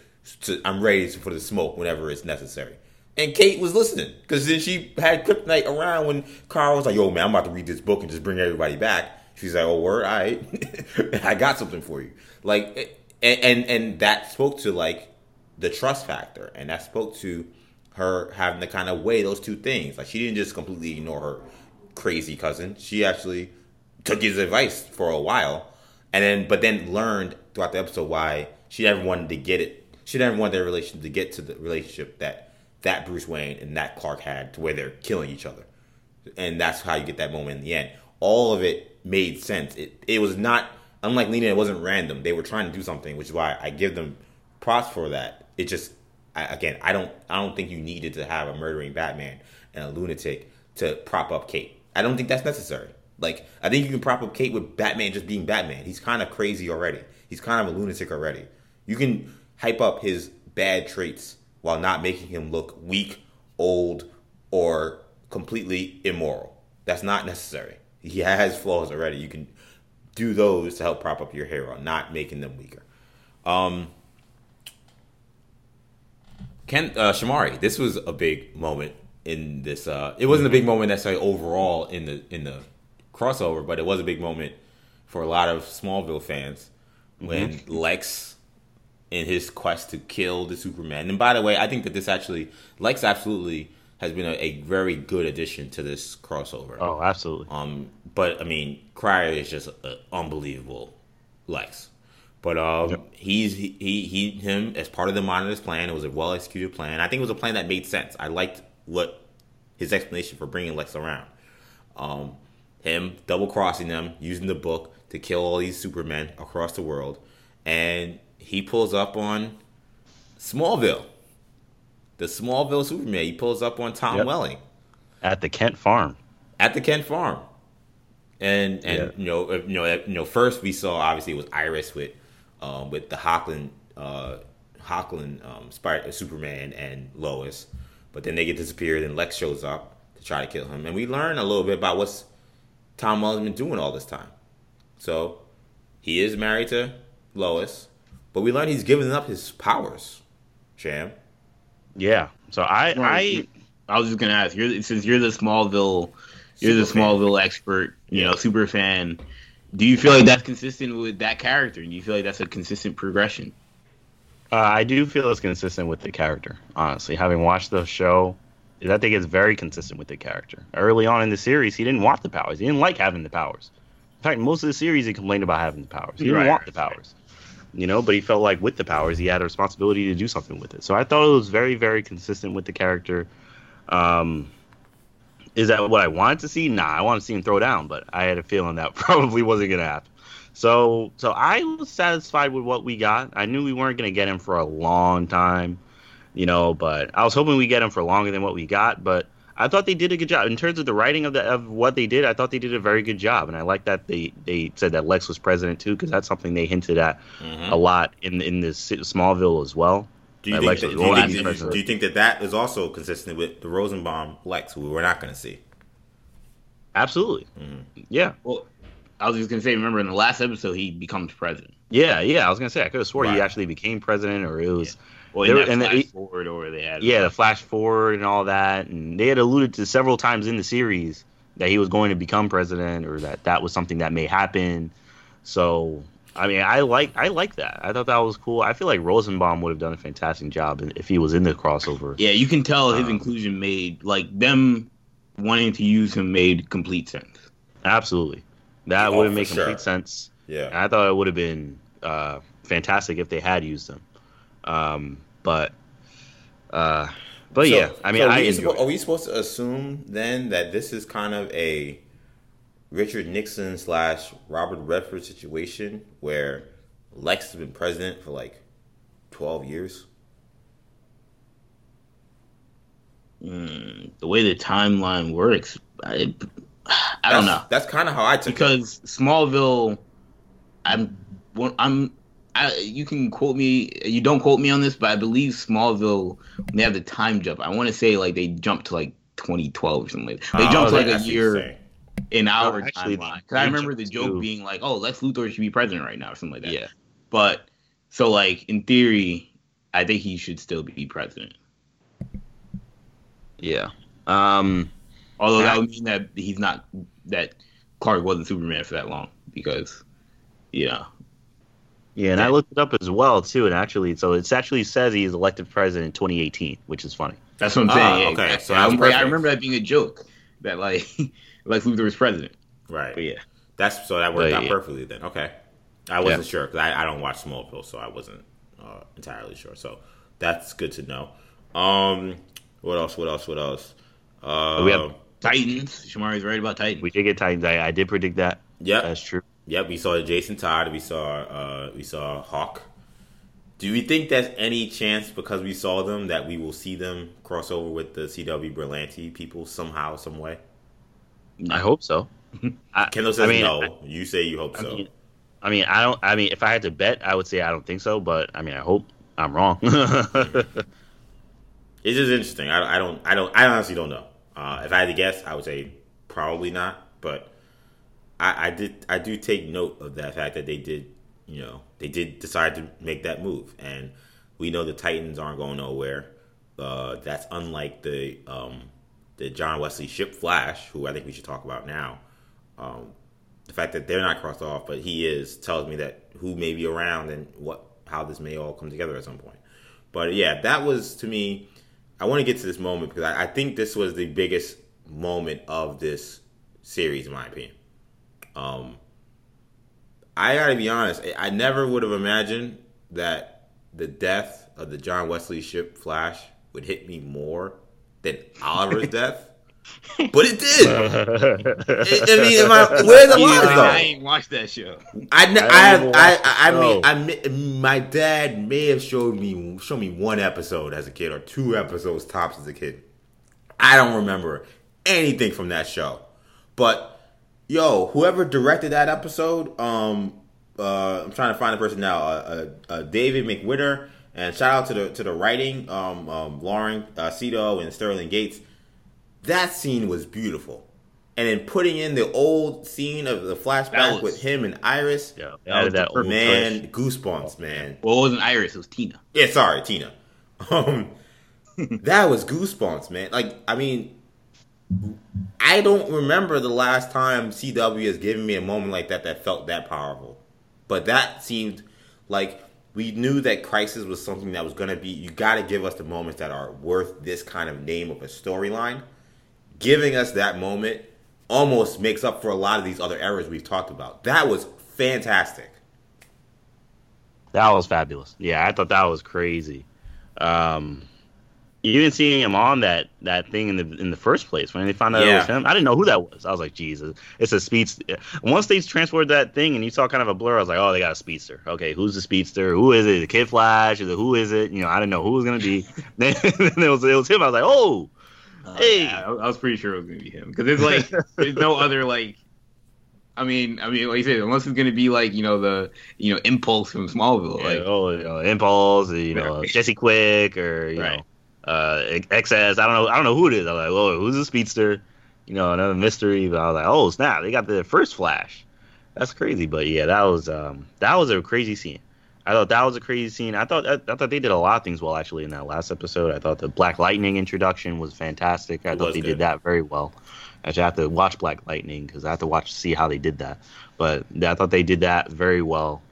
to I'm ready for the smoke whenever it's necessary. And Kate was listening because then she had kryptonite around when Carl was like, "Yo, man, I'm about to read this book and just bring everybody back." She's like, "Oh, word, all right, I got something for you." Like, eh, and, and and that spoke to like the trust factor, and that spoke to her having to kind of weigh those two things. Like, she didn't just completely ignore her crazy cousin. She actually took his advice for a while, and then but then learned throughout the episode why she never wanted to get it. She never wanted their relationship to get to the relationship that that Bruce Wayne and that Clark had to where they're killing each other, and that's how you get that moment in the end. All of it made sense. It it was not unlike Lena. It wasn't random. They were trying to do something, which is why I give them props for that. It just I, again, I don't I don't think you needed to have a murdering Batman and a lunatic to prop up Kate. I don't think that's necessary. Like I think you can prop up Kate with Batman just being Batman. He's kind of crazy already. He's kind of a lunatic already. You can hype up his bad traits while not making him look weak, old, or completely immoral. That's not necessary. He has flaws already. You can do those to help prop up your hero, not making them weaker. Um, Ken uh, Shamari, this was a big moment in this. Uh, it wasn't a big moment necessarily overall in the in the crossover, but it was a big moment for a lot of Smallville fans when Lex, in his quest to kill the Superman. And by the way, I think that this actually Lex absolutely has been a, a very good addition to this crossover. Oh, absolutely. Um, but I mean, Cryer is just an unbelievable Lex. But um, Yep. he's he, he he him as part of the Monitor's plan. It was a well executed plan. I think it was a plan that made sense. I liked what his explanation for bringing Lex around. Um, him double crossing them, using the book to kill all these Supermen across the world, and he pulls up on Smallville, the Smallville Superman. He pulls up on Tom Yep. Welling At the Kent farm. at the Kent farm. And and Yeah. you know uh, you know uh, you know first we saw obviously it was Iris with um, with the Hoechlin uh, Hoechlin um, Spider Superman and Lois, but then they get disappeared and Lex shows up to try to kill him, and we learn a little bit about what's Tom Welling's been doing all this time. So he is married to Lois, but we learn he's giving up his powers. Sham. Yeah. So I I I was just gonna ask. You're since you're the Smallville, you're the Super fan. Smallville expert. You know, super fan. Do you feel like that's consistent with that character? Do you feel like that's a consistent progression? Uh, I do feel it's consistent with the character, honestly. Having watched the show, I think it's very consistent with the character. Early on in the series, he didn't want the powers. He didn't like having the powers. In fact, most of the series, he complained about having the powers. He didn't Right, want the powers. You know, but he felt like with the powers, he had a responsibility to do something with it. So I thought it was very, very consistent with the character. Um, is that what I wanted to see? Nah, I wanted to see him throw down, but I had a feeling that probably wasn't to happen. So, so I was satisfied with what we got. I knew we weren't to get him for a long time, you know, but I was hoping we get him for longer than what we got. But I thought they did a good job in terms of the writing of the of what they did. I thought they did a very good job, and I like that they they said that Lex was president too, because that's something they hinted at mm-hmm. a lot in in this Smallville as well. Do you, think that, do, you think, I'm do you- impressed with do you it. think that that is also consistent with the Rosenbaum Lex, who we're not going to see? Absolutely, mm-hmm. yeah, Well, I was just gonna say. Remember, in the last episode, he becomes president. yeah, yeah. I was gonna say I could have swore he actually became president, or it was. Well, They in were- that and the- flash forward, or they had yeah, the flash forward and all that, and they had alluded to several times in the series that he was going to become president or that that was something that may happen. So I mean, I like I like that. I thought that was cool. I feel like Rosenbaum would have done a fantastic job if he was in the crossover. Yeah, you can tell his um, inclusion made like them wanting to use him made complete sense. Absolutely, that oh, would have made sure. complete sense. Yeah, and I thought it would have been uh, fantastic if they had used him. Um, but uh, but so, yeah, I mean, so I are we supposed to assume then that this is kind of a Richard Nixon slash Robert Redford situation where Lex has been president for like twelve years? Mm, the way the timeline works, I, I don't know. That's kind of how I took because it. Smallville. I'm I'm I, you can quote me. You don't quote me on this, but I believe Smallville. They have the time jump, I want to say like they jumped to like 2012 or something. Like that. They oh, jumped to like a year in our no, timeline. Because I remember the joke too. being like, "Oh, Lex Luthor should be president right now" or something like that. Yeah. But so like in theory, I think he should still be president. Yeah. Um. Although that would mean that he's not that Clark wasn't Superman for that long because, yeah, yeah, and I looked it up as well too, and actually, so it actually says he's elected president in 2018, which is funny. That's what I'm saying. Ah, okay, so I, I, remember that being a joke that like like Luthor was president. Right. But yeah. That's so that worked but, out yeah. perfectly then. Okay. I wasn't yeah. sure because I, I don't watch Smallville, so I wasn't uh, entirely sure. So that's good to know. Um, what else? What else? What else? Uh, we have Titans. Shamari's right about Titans. We did get Titans. I, I did predict that. Yeah, that's true. Yep, we saw Jason Todd. We saw uh, we saw Hawk. Do we think there's any chance because we saw them that we will see them cross over with the CW Berlanti people somehow, some way? I hope so. Kendall says I mean, no. I, you say you hope I so. Mean, I mean, I don't. I mean, if I had to bet, I would say I don't think so. But I mean, I hope I'm wrong. it's just interesting. I, I, don't. I don't. I honestly don't know. Uh, if I had to guess, I would say probably not. But I, I did I do take note of that fact that they did you know they did decide to make that move, and we know the Titans aren't going nowhere. Uh, that's unlike the um, the John Wesley Shipp Flash, who I think we should talk about now. Um, the fact that they're not crossed off, but he is, tells me that who may be around and what how this may all come together at some point. But yeah, that was to me. I want to get to this moment because I, I think this was the biggest moment of this series, in my opinion. Um, I gotta be honest. I never would have imagined that the death of the John Wesley Shipp Flash would hit me more than Oliver's death. But it did. I, mean, am I, where's the line though? I ain't watched that show. I I I, I, I mean, I my dad may have showed me showed me one episode as a kid or two episodes tops as a kid. I don't remember anything from that show, but yo, whoever directed that episode, um, uh, I'm trying to find the person now. Uh, uh, uh, David McWhirter, and shout out to the to the writing, um, um, Lauren uh, Certo and Sterling Gates. That scene was beautiful, and then putting in the old scene of the flashback was, with him and Iris. Yeah, that, that man, goosebumps, man. Well, it wasn't Iris; it was Tina. Yeah, sorry, Tina. Um, that was goosebumps, man. Like, I mean, I don't remember the last time CW has given me a moment like that that felt that powerful. But that seemed like we knew that Crisis was something that was going to be. You got to give us the moments that are worth this kind of name of a storyline. Giving us that moment almost makes up for a lot of these other errors we've talked about. That was fantastic. That was fabulous. Yeah, I thought that was crazy. Um, even seeing him on that that thing in the in the first place when they found out yeah. it was him, I didn't know who that was. I was like, Jesus, it's a speedster. Once they transported that thing and you saw kind of a blur, I was like, oh, they got a speedster. Okay, who's the speedster? Who is it? The Kid Flash? Is it who is it? You know, I didn't know who was gonna be. then, it was it was him. I was like, oh, uh, hey. Yeah, I was pretty sure it was gonna be him because it's like there's no other like. I mean, I mean, like you said, unless it's gonna be like you know the you know Impulse from Smallville, yeah, like oh, you know, Impulse, you know Jesse Quick, or you right. know uh, XS. I don't know. I don't know who it is. I'm like, oh, who's the speedster? You know, another mystery. But I was like, oh snap, they got the first Flash. That's crazy. But yeah, that was um, that was a crazy scene. I thought that was a crazy scene. I thought I, I, thought they did a lot of things well actually in that last episode. I thought the Black Lightning introduction was fantastic. I It thought they good. did that very well. Actually, I have to watch Black Lightning because I have to watch to see how they did that. But I thought they did that very well.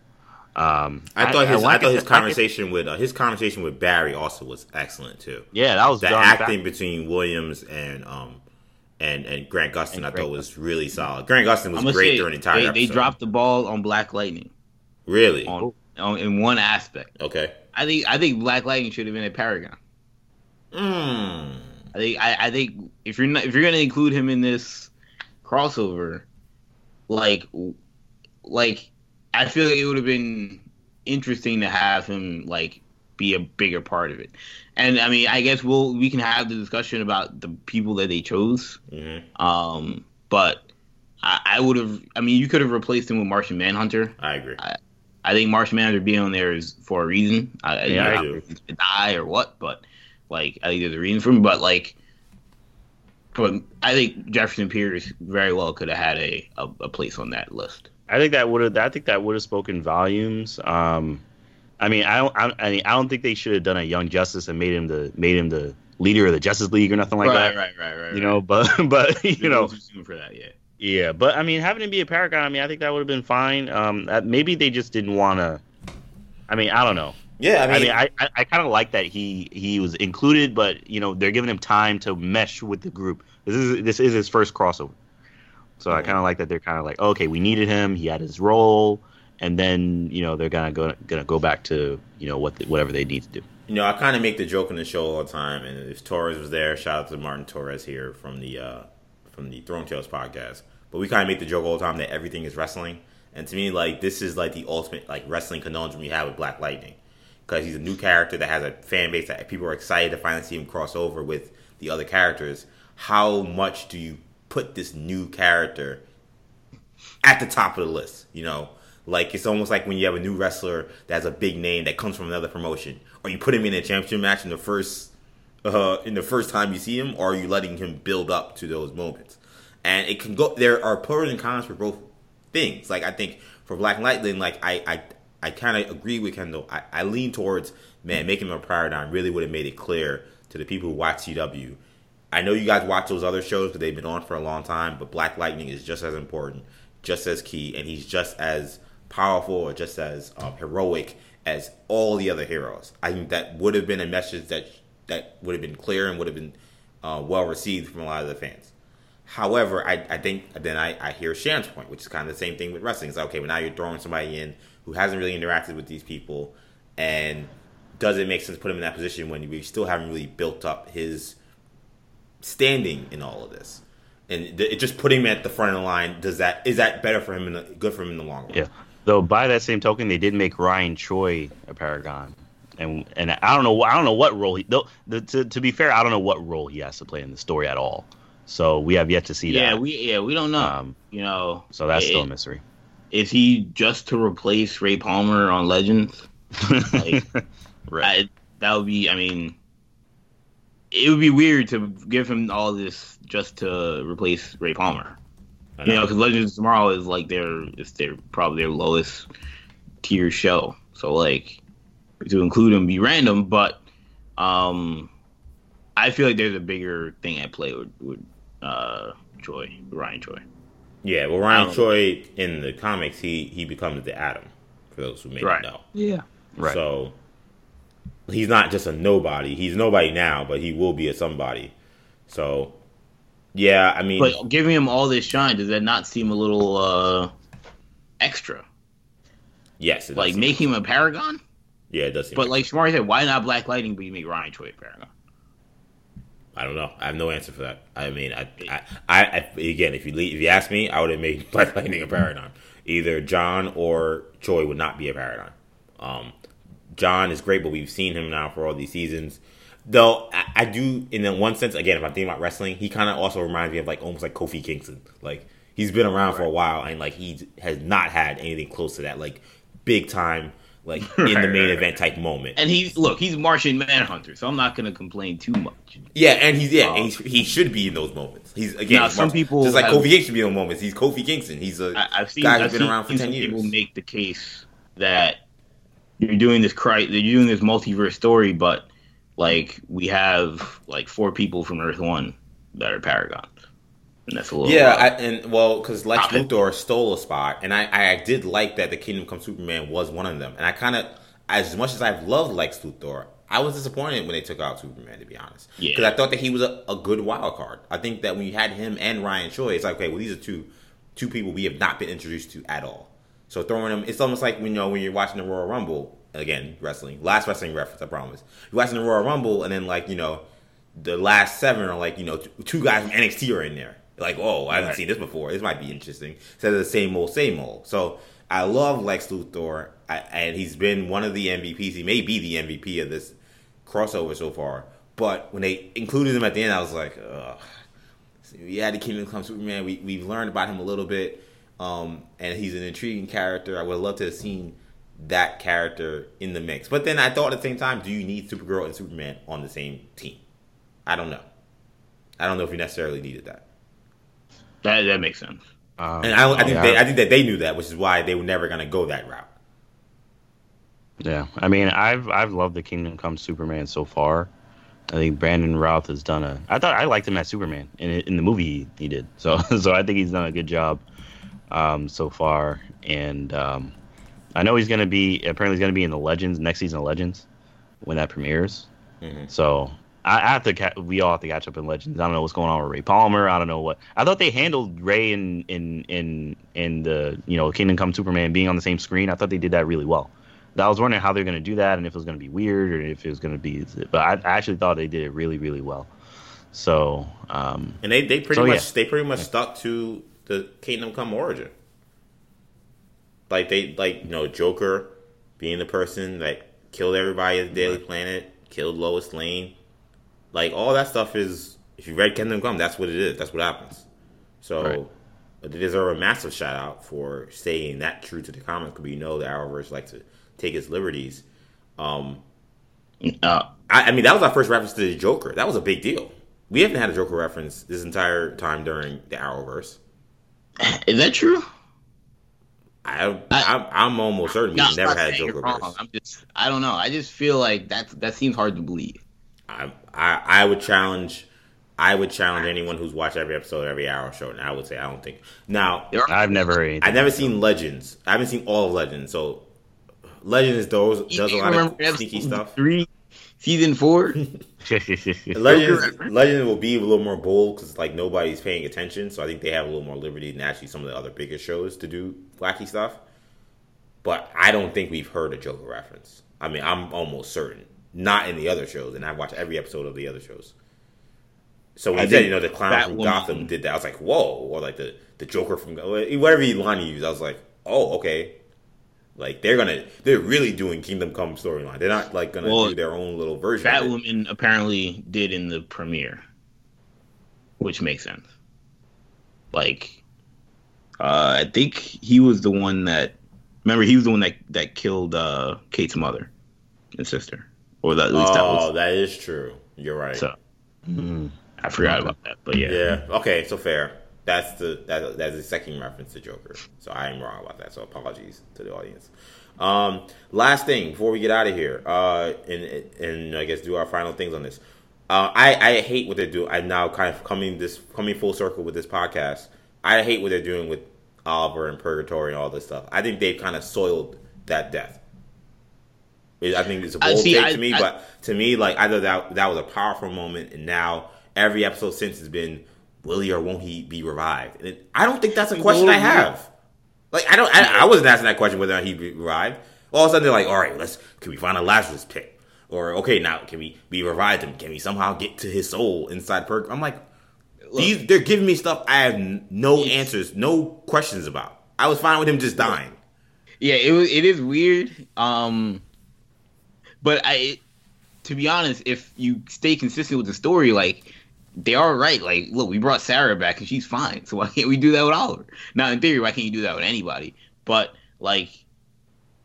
Um, I thought his I, like thought his conversation with uh, his conversation with Barry also was excellent too. yeah, that was The acting between Williams and um and and Grant Gustin And I Grant thought was really solid. Grant Gustin was great say during the entire they, they dropped the ball on Black Lightning really on, on in one aspect. okay. I think I think Black Lightning should have been a Paragon. Mm. I think I, I think if you're not if you're gonna include him in this crossover, like like I feel like it would have been interesting to have him like be a bigger part of it. And I mean, I guess we'll we can have the discussion about the people that they chose. hmm Um, but I, I would have. I mean, you could have replaced him with Martian Manhunter. I agree. I think Martian Manhunter being on there is for a reason. I, Yeah, I I do. do. Die or what, but like I think there's a reason for him. But like, but I think Jefferson Pierce very well could have had a, a, a place on that list. I think that would have. I think that would have spoken volumes. Um, I mean, I don't. I, I mean, I don't think they should have done a Young Justice and made him the made him the leader of the Justice League or nothing like that. right, right, right. right. You know, but but you know, too soon for that. Yeah, yeah. But I mean, having him be a Paragon, I mean, I think that would have been fine. Um, that, maybe they just didn't want to. I mean, I don't know. Yeah, I mean, I mean, I, I, I kind of like that he he was included, but you know, they're giving him time to mesh with the group. This is this is his first crossover, so I kind of like that they're kind of like, okay, we needed him. He had his role, and then you know they're gonna go gonna go back to you know what the, whatever they need to do. you know, I kind of make the joke in the show all the time, and if Torres was there, shout out to Martin Torres here from the uh, from the Throne Tales podcast. But we kind of make the joke all the time that everything is wrestling, and to me, like this is like the ultimate like wrestling conundrum you have with Black Lightning, because he's a new character that has a fan base that people are excited to finally see him cross over with the other characters. How much do you put this new character at the top of the list. You know, like it's almost like when you have a new wrestler that has a big name that comes from another promotion, or you put him in a championship match in the first uh, in the first time you see him, or are you letting him build up to those moments? And it can go. There are pros and cons for both things. Like I think for Black Lightning, like I I, I kind of agree with Kendall. I, I lean towards man making him a paradigm really would have made it clear to the people who watch CW. I know you guys watch those other shows because they've been on for a long time, but Black Lightning is just as important, just as key, and he's just as powerful or just as um, heroic as all the other heroes. I think that would have been a message that that would have been clear and would have been uh, well received from a lot of the fans. However, I, I think then I, I hear Shan's point, which is kind of the same thing with wrestling. It's like, okay, well now you're throwing somebody in who hasn't really interacted with these people, and does it make sense to put him in that position when we still haven't really built up his standing in all of this? And th- it just put him at the front of the line. Does that is that better for him? In the, good for him in the long run? Yeah. Though by that same token, they did make Ryan Choi a Paragon, and and I don't know I don't know what role he. Though the, to to be fair, I don't know what role he has to play in the story at all. So we have yet to see yeah, that. we yeah we don't know. Um, you know, so that's it- still a mystery. is he just to replace Ray Palmer on Legends? Like, right. I, that would be. I mean, it would be weird to give him all this just to replace Ray Palmer. I You know, because Legends of Tomorrow is like their it's their probably their lowest tier show. So like to include him be random, but um, I feel like there's a bigger thing at play with, with uh Choi, Ryan Choi. Yeah, well, Ryan Choi in the comics, he he becomes the Atom. For those who may Right. not know, yeah. Right. So he's not just a nobody. He's nobody now, but he will be a somebody. So yeah, I mean, But giving him all this shine, does that not seem a little uh extra? yes, it Like making him a paragon? yeah, it does. Seem But like Shamari said, why not Black Lightning but you make Ryan Choi a paragon? I don't know. I have no answer for that. I mean, I, I, I, I again, if you le if you ask me, I would have made Black Lightning a paradigm. Either John or Choi would not be a paradigm. Um, John is great, but we've seen him now for all these seasons. Though I, I do, in one sense, again, if I'm thinking about wrestling, he kind of also reminds me of like almost like Kofi Kingston. Like he's been around for a while, and like he has not had anything close to that, like big time, like in the main right, event type moment. And he's look, he's Martian Manhunter, so I'm not gonna complain too much. Yeah, and he's yeah, Um, and he's, he should be in those moments. He's again, some Mark- people just like have- Kofi Kingston should be in those moments. He's Kofi Kingston. He's a I, I've seen, guy I've who's been seen around for ten years. people make the case that you're doing this cry, you're doing this multiverse story, but like we have like four people from Earth One that are Paragons. And that's a little Yeah, I, and well, because Lex. Luthor stole a spot, and I, I did like that the Kingdom Come Superman was one of them. And I kind of, as much as I've loved Lex Luthor, I was disappointed when they took out Superman, to be honest. Yeah. Because I thought that he was a, a good wild card. I think that when you had him and Ryan Choi, it's like, okay, well, these are two two people we have not been introduced to at all. So throwing them, it's almost like when you know when you're watching the Royal Rumble again, wrestling, last wrestling reference, I promise. You're watching the Royal Rumble, and then like you know, the last seven are like you know two guys from NXT are in there. Like, oh, I haven't Right. seen this before. This might be interesting. Instead of the same old, same old. So I love Lex Luthor, I, and he's been one of the MVPs. He may be the MVP of this crossover so far. But when they included him at the end, I was like, ugh. So we had the Kingdom Come Superman. We we've learned about him a little bit, um, and he's an intriguing character. I would love to have seen that character in the mix. But then I thought at the same time, do you need Supergirl and Superman on the same team? I don't know. I don't know if you necessarily needed that. that that makes sense. Um, And I, I think yeah. they, I think that they knew that, which is why they were never going to go that route. Yeah, I mean, I've I've loved the Kingdom Come Superman so far. I think Brandon Routh has done a. I thought I liked him as Superman in in the movie he, he did. So so I think he's done a good job um, so far. And um, I know he's gonna be apparently he's gonna be in the Legends next season of Legends when that premieres. Mhm. So I, I have to. Ca- we all have to catch up in Legends. I don't know what's going on with Ray Palmer. I don't know what. I thought they handled Ray in in in in the you know Kingdom Come Superman being on the same screen. I thought they did that really well. I was wondering how they're going to do that and if it was going to be weird or if it was going to be. But I, I actually thought they did it really really well. So um, And they, they pretty So, much yeah. they pretty much stuck to the Kingdom Come origin. Like they like you know Joker being the person that killed everybody at the Daily Planet, killed Lois Lane, like all that stuff is. If you read Kingdom Come, that's what it is. That's what happens. So Right. they deserve a massive shout out for staying that true to the comics. Because we know the Arrowverse like to take its liberties. Um, Uh, I, I mean, that was our first reference to the Joker. That was a big deal. We haven't had a Joker reference this entire time during the Arrowverse. is that true? I, I- I I'm almost certain No, we've I'm never had a saying Joker verse. I'm just, I don't know. I just feel like that that seems hard to believe. I, I I would challenge. I would challenge anyone who's watched every episode of every hour show, and I would say I don't think. Now, I've never heard. I've never seen Legends. I haven't seen all of Legends, so Legends does does a You lot remember of sneaky stuff. Three, season four. Legends. Legends will be a little more bold because like nobody's paying attention, so I think they have a little more liberty than actually some of the other bigger shows to do wacky stuff. But I don't think we've heard a Joker reference. I mean, I'm almost certain not in the other shows, and I watched every episode of the other shows. So when I you said you know the clown from Gotham did that, I was like, whoa, or like the the Joker from whatever you line you use, I was like, oh, okay. Like they're gonna, they're really doing Kingdom Come storyline. They're not like gonna Well, do their own little version. of it. Batwoman apparently did in the premiere, which makes sense. Like, uh, I think he was the one that. Remember, he was the one that that killed uh, Kate's mother and sister, or that, at least that was. Oh, that is true. You're right. So Mm. I forgot about that, but yeah. yeah. Okay. So fair. That's the that, that's the second reference to Joker. So I am wrong about that. So apologies to the audience. Um, last thing before we get out of here, uh, and and I guess do our final things on this. Uh, I I hate what they do. I'm now kind of coming this coming full circle with this podcast. I hate what they're doing with Oliver and Purgatory and all this stuff. I think they've kind of soiled that death. I think it's a bold see, take I- to me, I- but to me, like I thought that that was a powerful moment, and now every episode since has been will he or won't he be revived? And it, I don't think that's a question I have. Like I don't, I, I wasn't asking that question whether or not he'd be revived. All of a sudden they're like, all right, let's can we find a Lazarus pit? Or okay, now can we be revived him? Can we somehow get to his soul inside Perk? I'm like, these they're giving me stuff I have no answers, no questions about. I was fine with him just dying. Yeah, it was. It is weird. Um, but I, to be honest, if you stay consistent with the story, like they are right. Like, look, we brought Sara back and she's fine. So why can't we do that with Oliver? Now, in theory, why can't you do that with anybody? But like,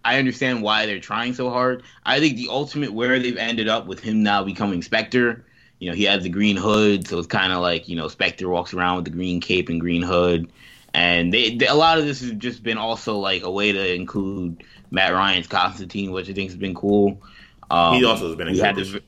I understand why they're trying so hard. I think the ultimate where they've ended up with him now becoming Spectre. You know, he has the green hood, so it's kind of like you know Spectre walks around with the green cape and green hood, and they, they, a lot of this has just been also like a way to include Matt Ryan's Constantine, which I think has been cool. Um, he also has been a good addition.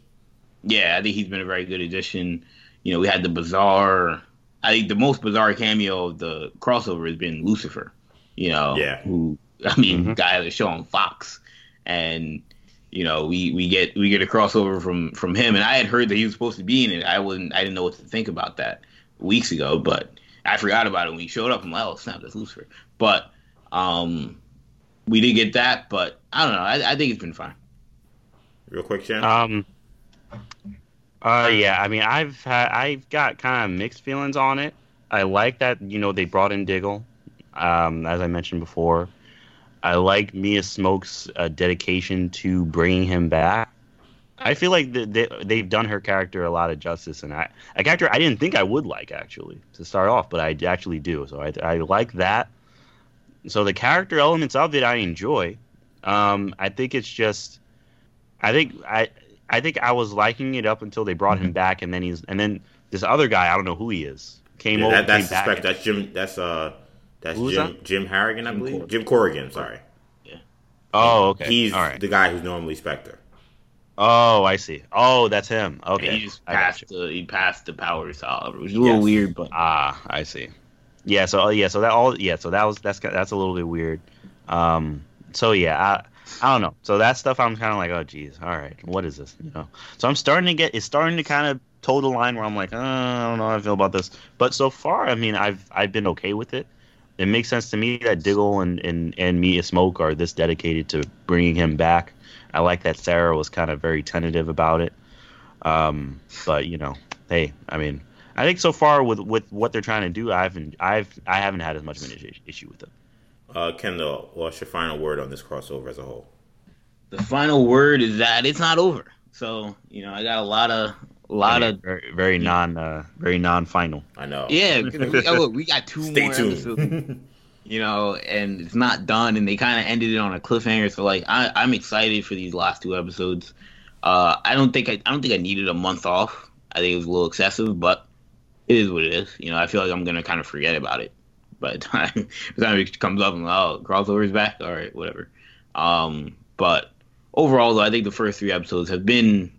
Yeah, I think he's been a very good addition. You know, we had the bizarre. I think the most bizarre cameo of the crossover has been Lucifer. You know, yeah. Who I mean, mm-hmm. guy that show on Fox, and you know, we we get we get a crossover from from him, and I had heard that he was supposed to be in it. I wasn't, I didn't know what to think about that weeks ago, but I forgot about it when he showed up. I'm like, oh snap, that's Lucifer. But um, we did get that, but I don't know. I, I think it's been fine. Real quick, Shan. Um. Uh, yeah. I mean, I've had, I've got kind of mixed feelings on it. I like that you know they brought in Diggle, um, as I mentioned before. I like Mia Smoak's uh, dedication to bringing him back. I feel like they, they've done her character a lot of justice, and I, a character I didn't think I would like actually to start off, but I actually do. So I, I like that. So the character elements of it I enjoy. Um, I think it's just, I think I, I think I was liking it up until they brought mm-hmm. him back, and then he's, and then this other guy I don't know who he is came yeah, over. That, that's suspect. That's Jim. That's uh that's Jim that? Jim Harrigan, I Jim believe. Corrigan. Jim Corrigan, sorry. Yeah. Oh, okay. He's the guy who's normally Spectre. Oh, I see. Oh, that's him. Okay. he just passed the he passed the powers to Oliver, which is a little yes. weird, but ah, I see. Yeah. So yeah. So that all yeah. So that was that's that's a little bit weird. Um. So yeah. I, I don't know. So that stuff, I'm kind of like, oh, geez, all right, what is this? You know. So I'm starting to get, it's starting to kind of toe the line where I'm like, oh, I don't know how I feel about this. But so far, I mean, I've I've been okay with it it makes sense to me that Diggle and, and, and Mia Smoak are this dedicated to bringing him back. I like that Sara was kind of very tentative about it. Um, but you know, hey, I mean, I think so far with with what they're trying to do, I haven't I've I haven't had as much of an issue with them. Uh, Kendall, what's your final word on this crossover as a whole? The final word is that it's not over. So you know, I got a lot of a lot very, of very, very non uh, very non final. I know. Yeah, we, oh, we got two Stay more tuned. episodes. you know, and it's not done, and they kind of ended it on a cliffhanger. So like, I, I'm excited for these last two episodes. Uh, I don't think I, I don't think I needed a month off. I think it was a little excessive, but it is what it is. You know, I feel like I'm gonna kind of forget about it by the time the time comes up. I'm like, oh, crossover's back. All right, whatever. Um, but overall, though, I think the first three episodes have been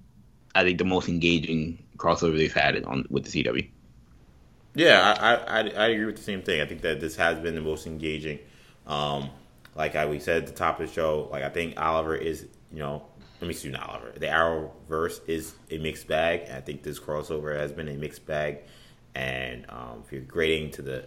I think the most engaging crossover they've had on with the CW. Yeah, I, I, I agree with the same thing. I think that this has been the most engaging. Um, like I, we said at the top of the show, like I think Oliver is, you know, let me see, not Oliver. The Arrowverse is a mixed bag. I think this crossover has been a mixed bag. And um, if you're grading to the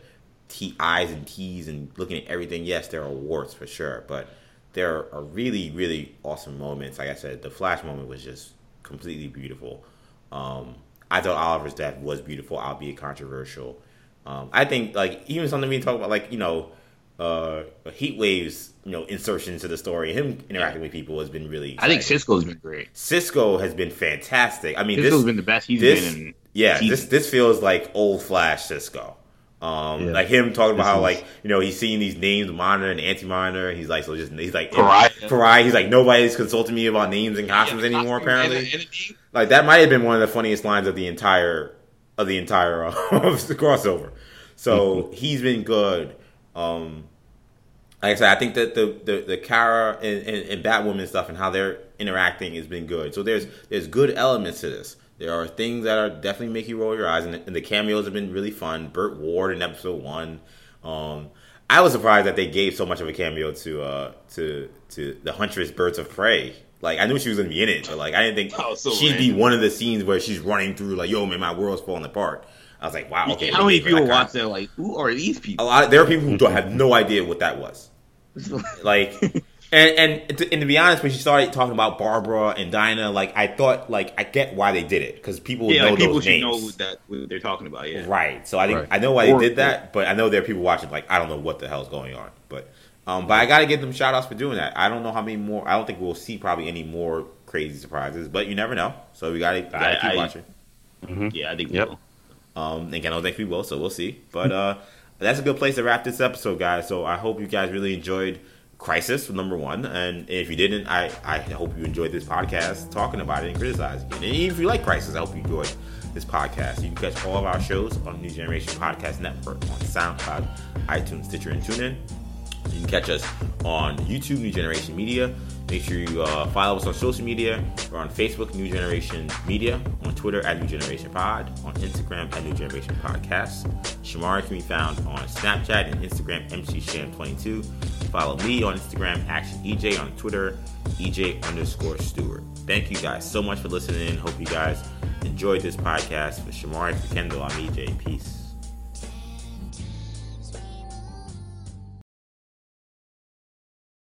T I's and T's and looking at everything, yes, there are warts for sure, but there are really, really awesome moments. Like I said, the Flash moment was just completely beautiful. Um, I thought Oliver's death was beautiful, albeit controversial. Um, I think like even something we talk about, like you know, uh, Heat Waves, you know, insertion into the story, him interacting with people has been really. Exciting. I think Cisco's been great. Cisco has been fantastic. I mean, Cisco's this, has been the best he's this, been in. Yeah, this this feels like old Flash Cisco. Um, yeah. like him talking about this how is... like you know he's seeing these names monitor and anti monitor and he's like so just he's like pariah. pariah he's like nobody's consulting me about names and costumes yeah, anymore apparently. Like that might have been one of the funniest lines of the entire of the entire uh, the crossover. So mm-hmm. he's been good. Um like I said I think that the the, the Kara and, and, and Batwoman stuff and how they're interacting has been good. So there's there's good elements to this there are things that are definitely make you roll your eyes, and the, and the cameos have been really fun. Burt Ward in episode one. Um, I was surprised that they gave so much of a cameo to uh, to to the Huntress Birds of Prey. Like I knew she was gonna be in it, but like I didn't think oh, so she'd random. be one of the scenes where she's running through like, "Yo, man, my world's falling apart." I was like, "Wow, okay." How many people watch that? Like, who are these people? A lot. Of, there are people who don't have no idea what that was. like and and to, and to be honest, when she started talking about Barbara and Dinah, like I thought, like I get why they did it because people yeah, know like, people those names. know that what they're talking about. Yeah, right. So I think right. I know why or, they did that, but I know there are people watching like I don't know what the hell's going on, but um, but I got to give them shout outs for doing that. I don't know how many more. I don't think we'll see probably any more crazy surprises, but you never know. So we got to keep I, watching. Mm-hmm. Yeah, I think yep. we will. Um, and I don't think we will, so we'll see. But uh, that's a good place to wrap this episode, guys. So I hope you guys really enjoyed crisis number one and if you didn't i i hope you enjoyed this podcast talking about it and criticizing it and even if you like crisis i hope you enjoyed this podcast. You can catch all of our shows on New Generation Podcast Network on SoundCloud, iTunes, Stitcher, and TuneIn. You can catch us on YouTube, New Generation Media. Make sure you uh, follow us on social media. We're on Facebook, New Generation Media, on Twitter at New Generation Pod, on Instagram at New Generation Podcast. Shamari can be found on Snapchat and Instagram, MCSham22. Follow me on Instagram, Action EJ, on Twitter, EJ underscore Stewart. Thank you guys so much for listening. Hope you guys enjoyed this podcast. For Shamari, for Kendall, I'm EJ. Peace.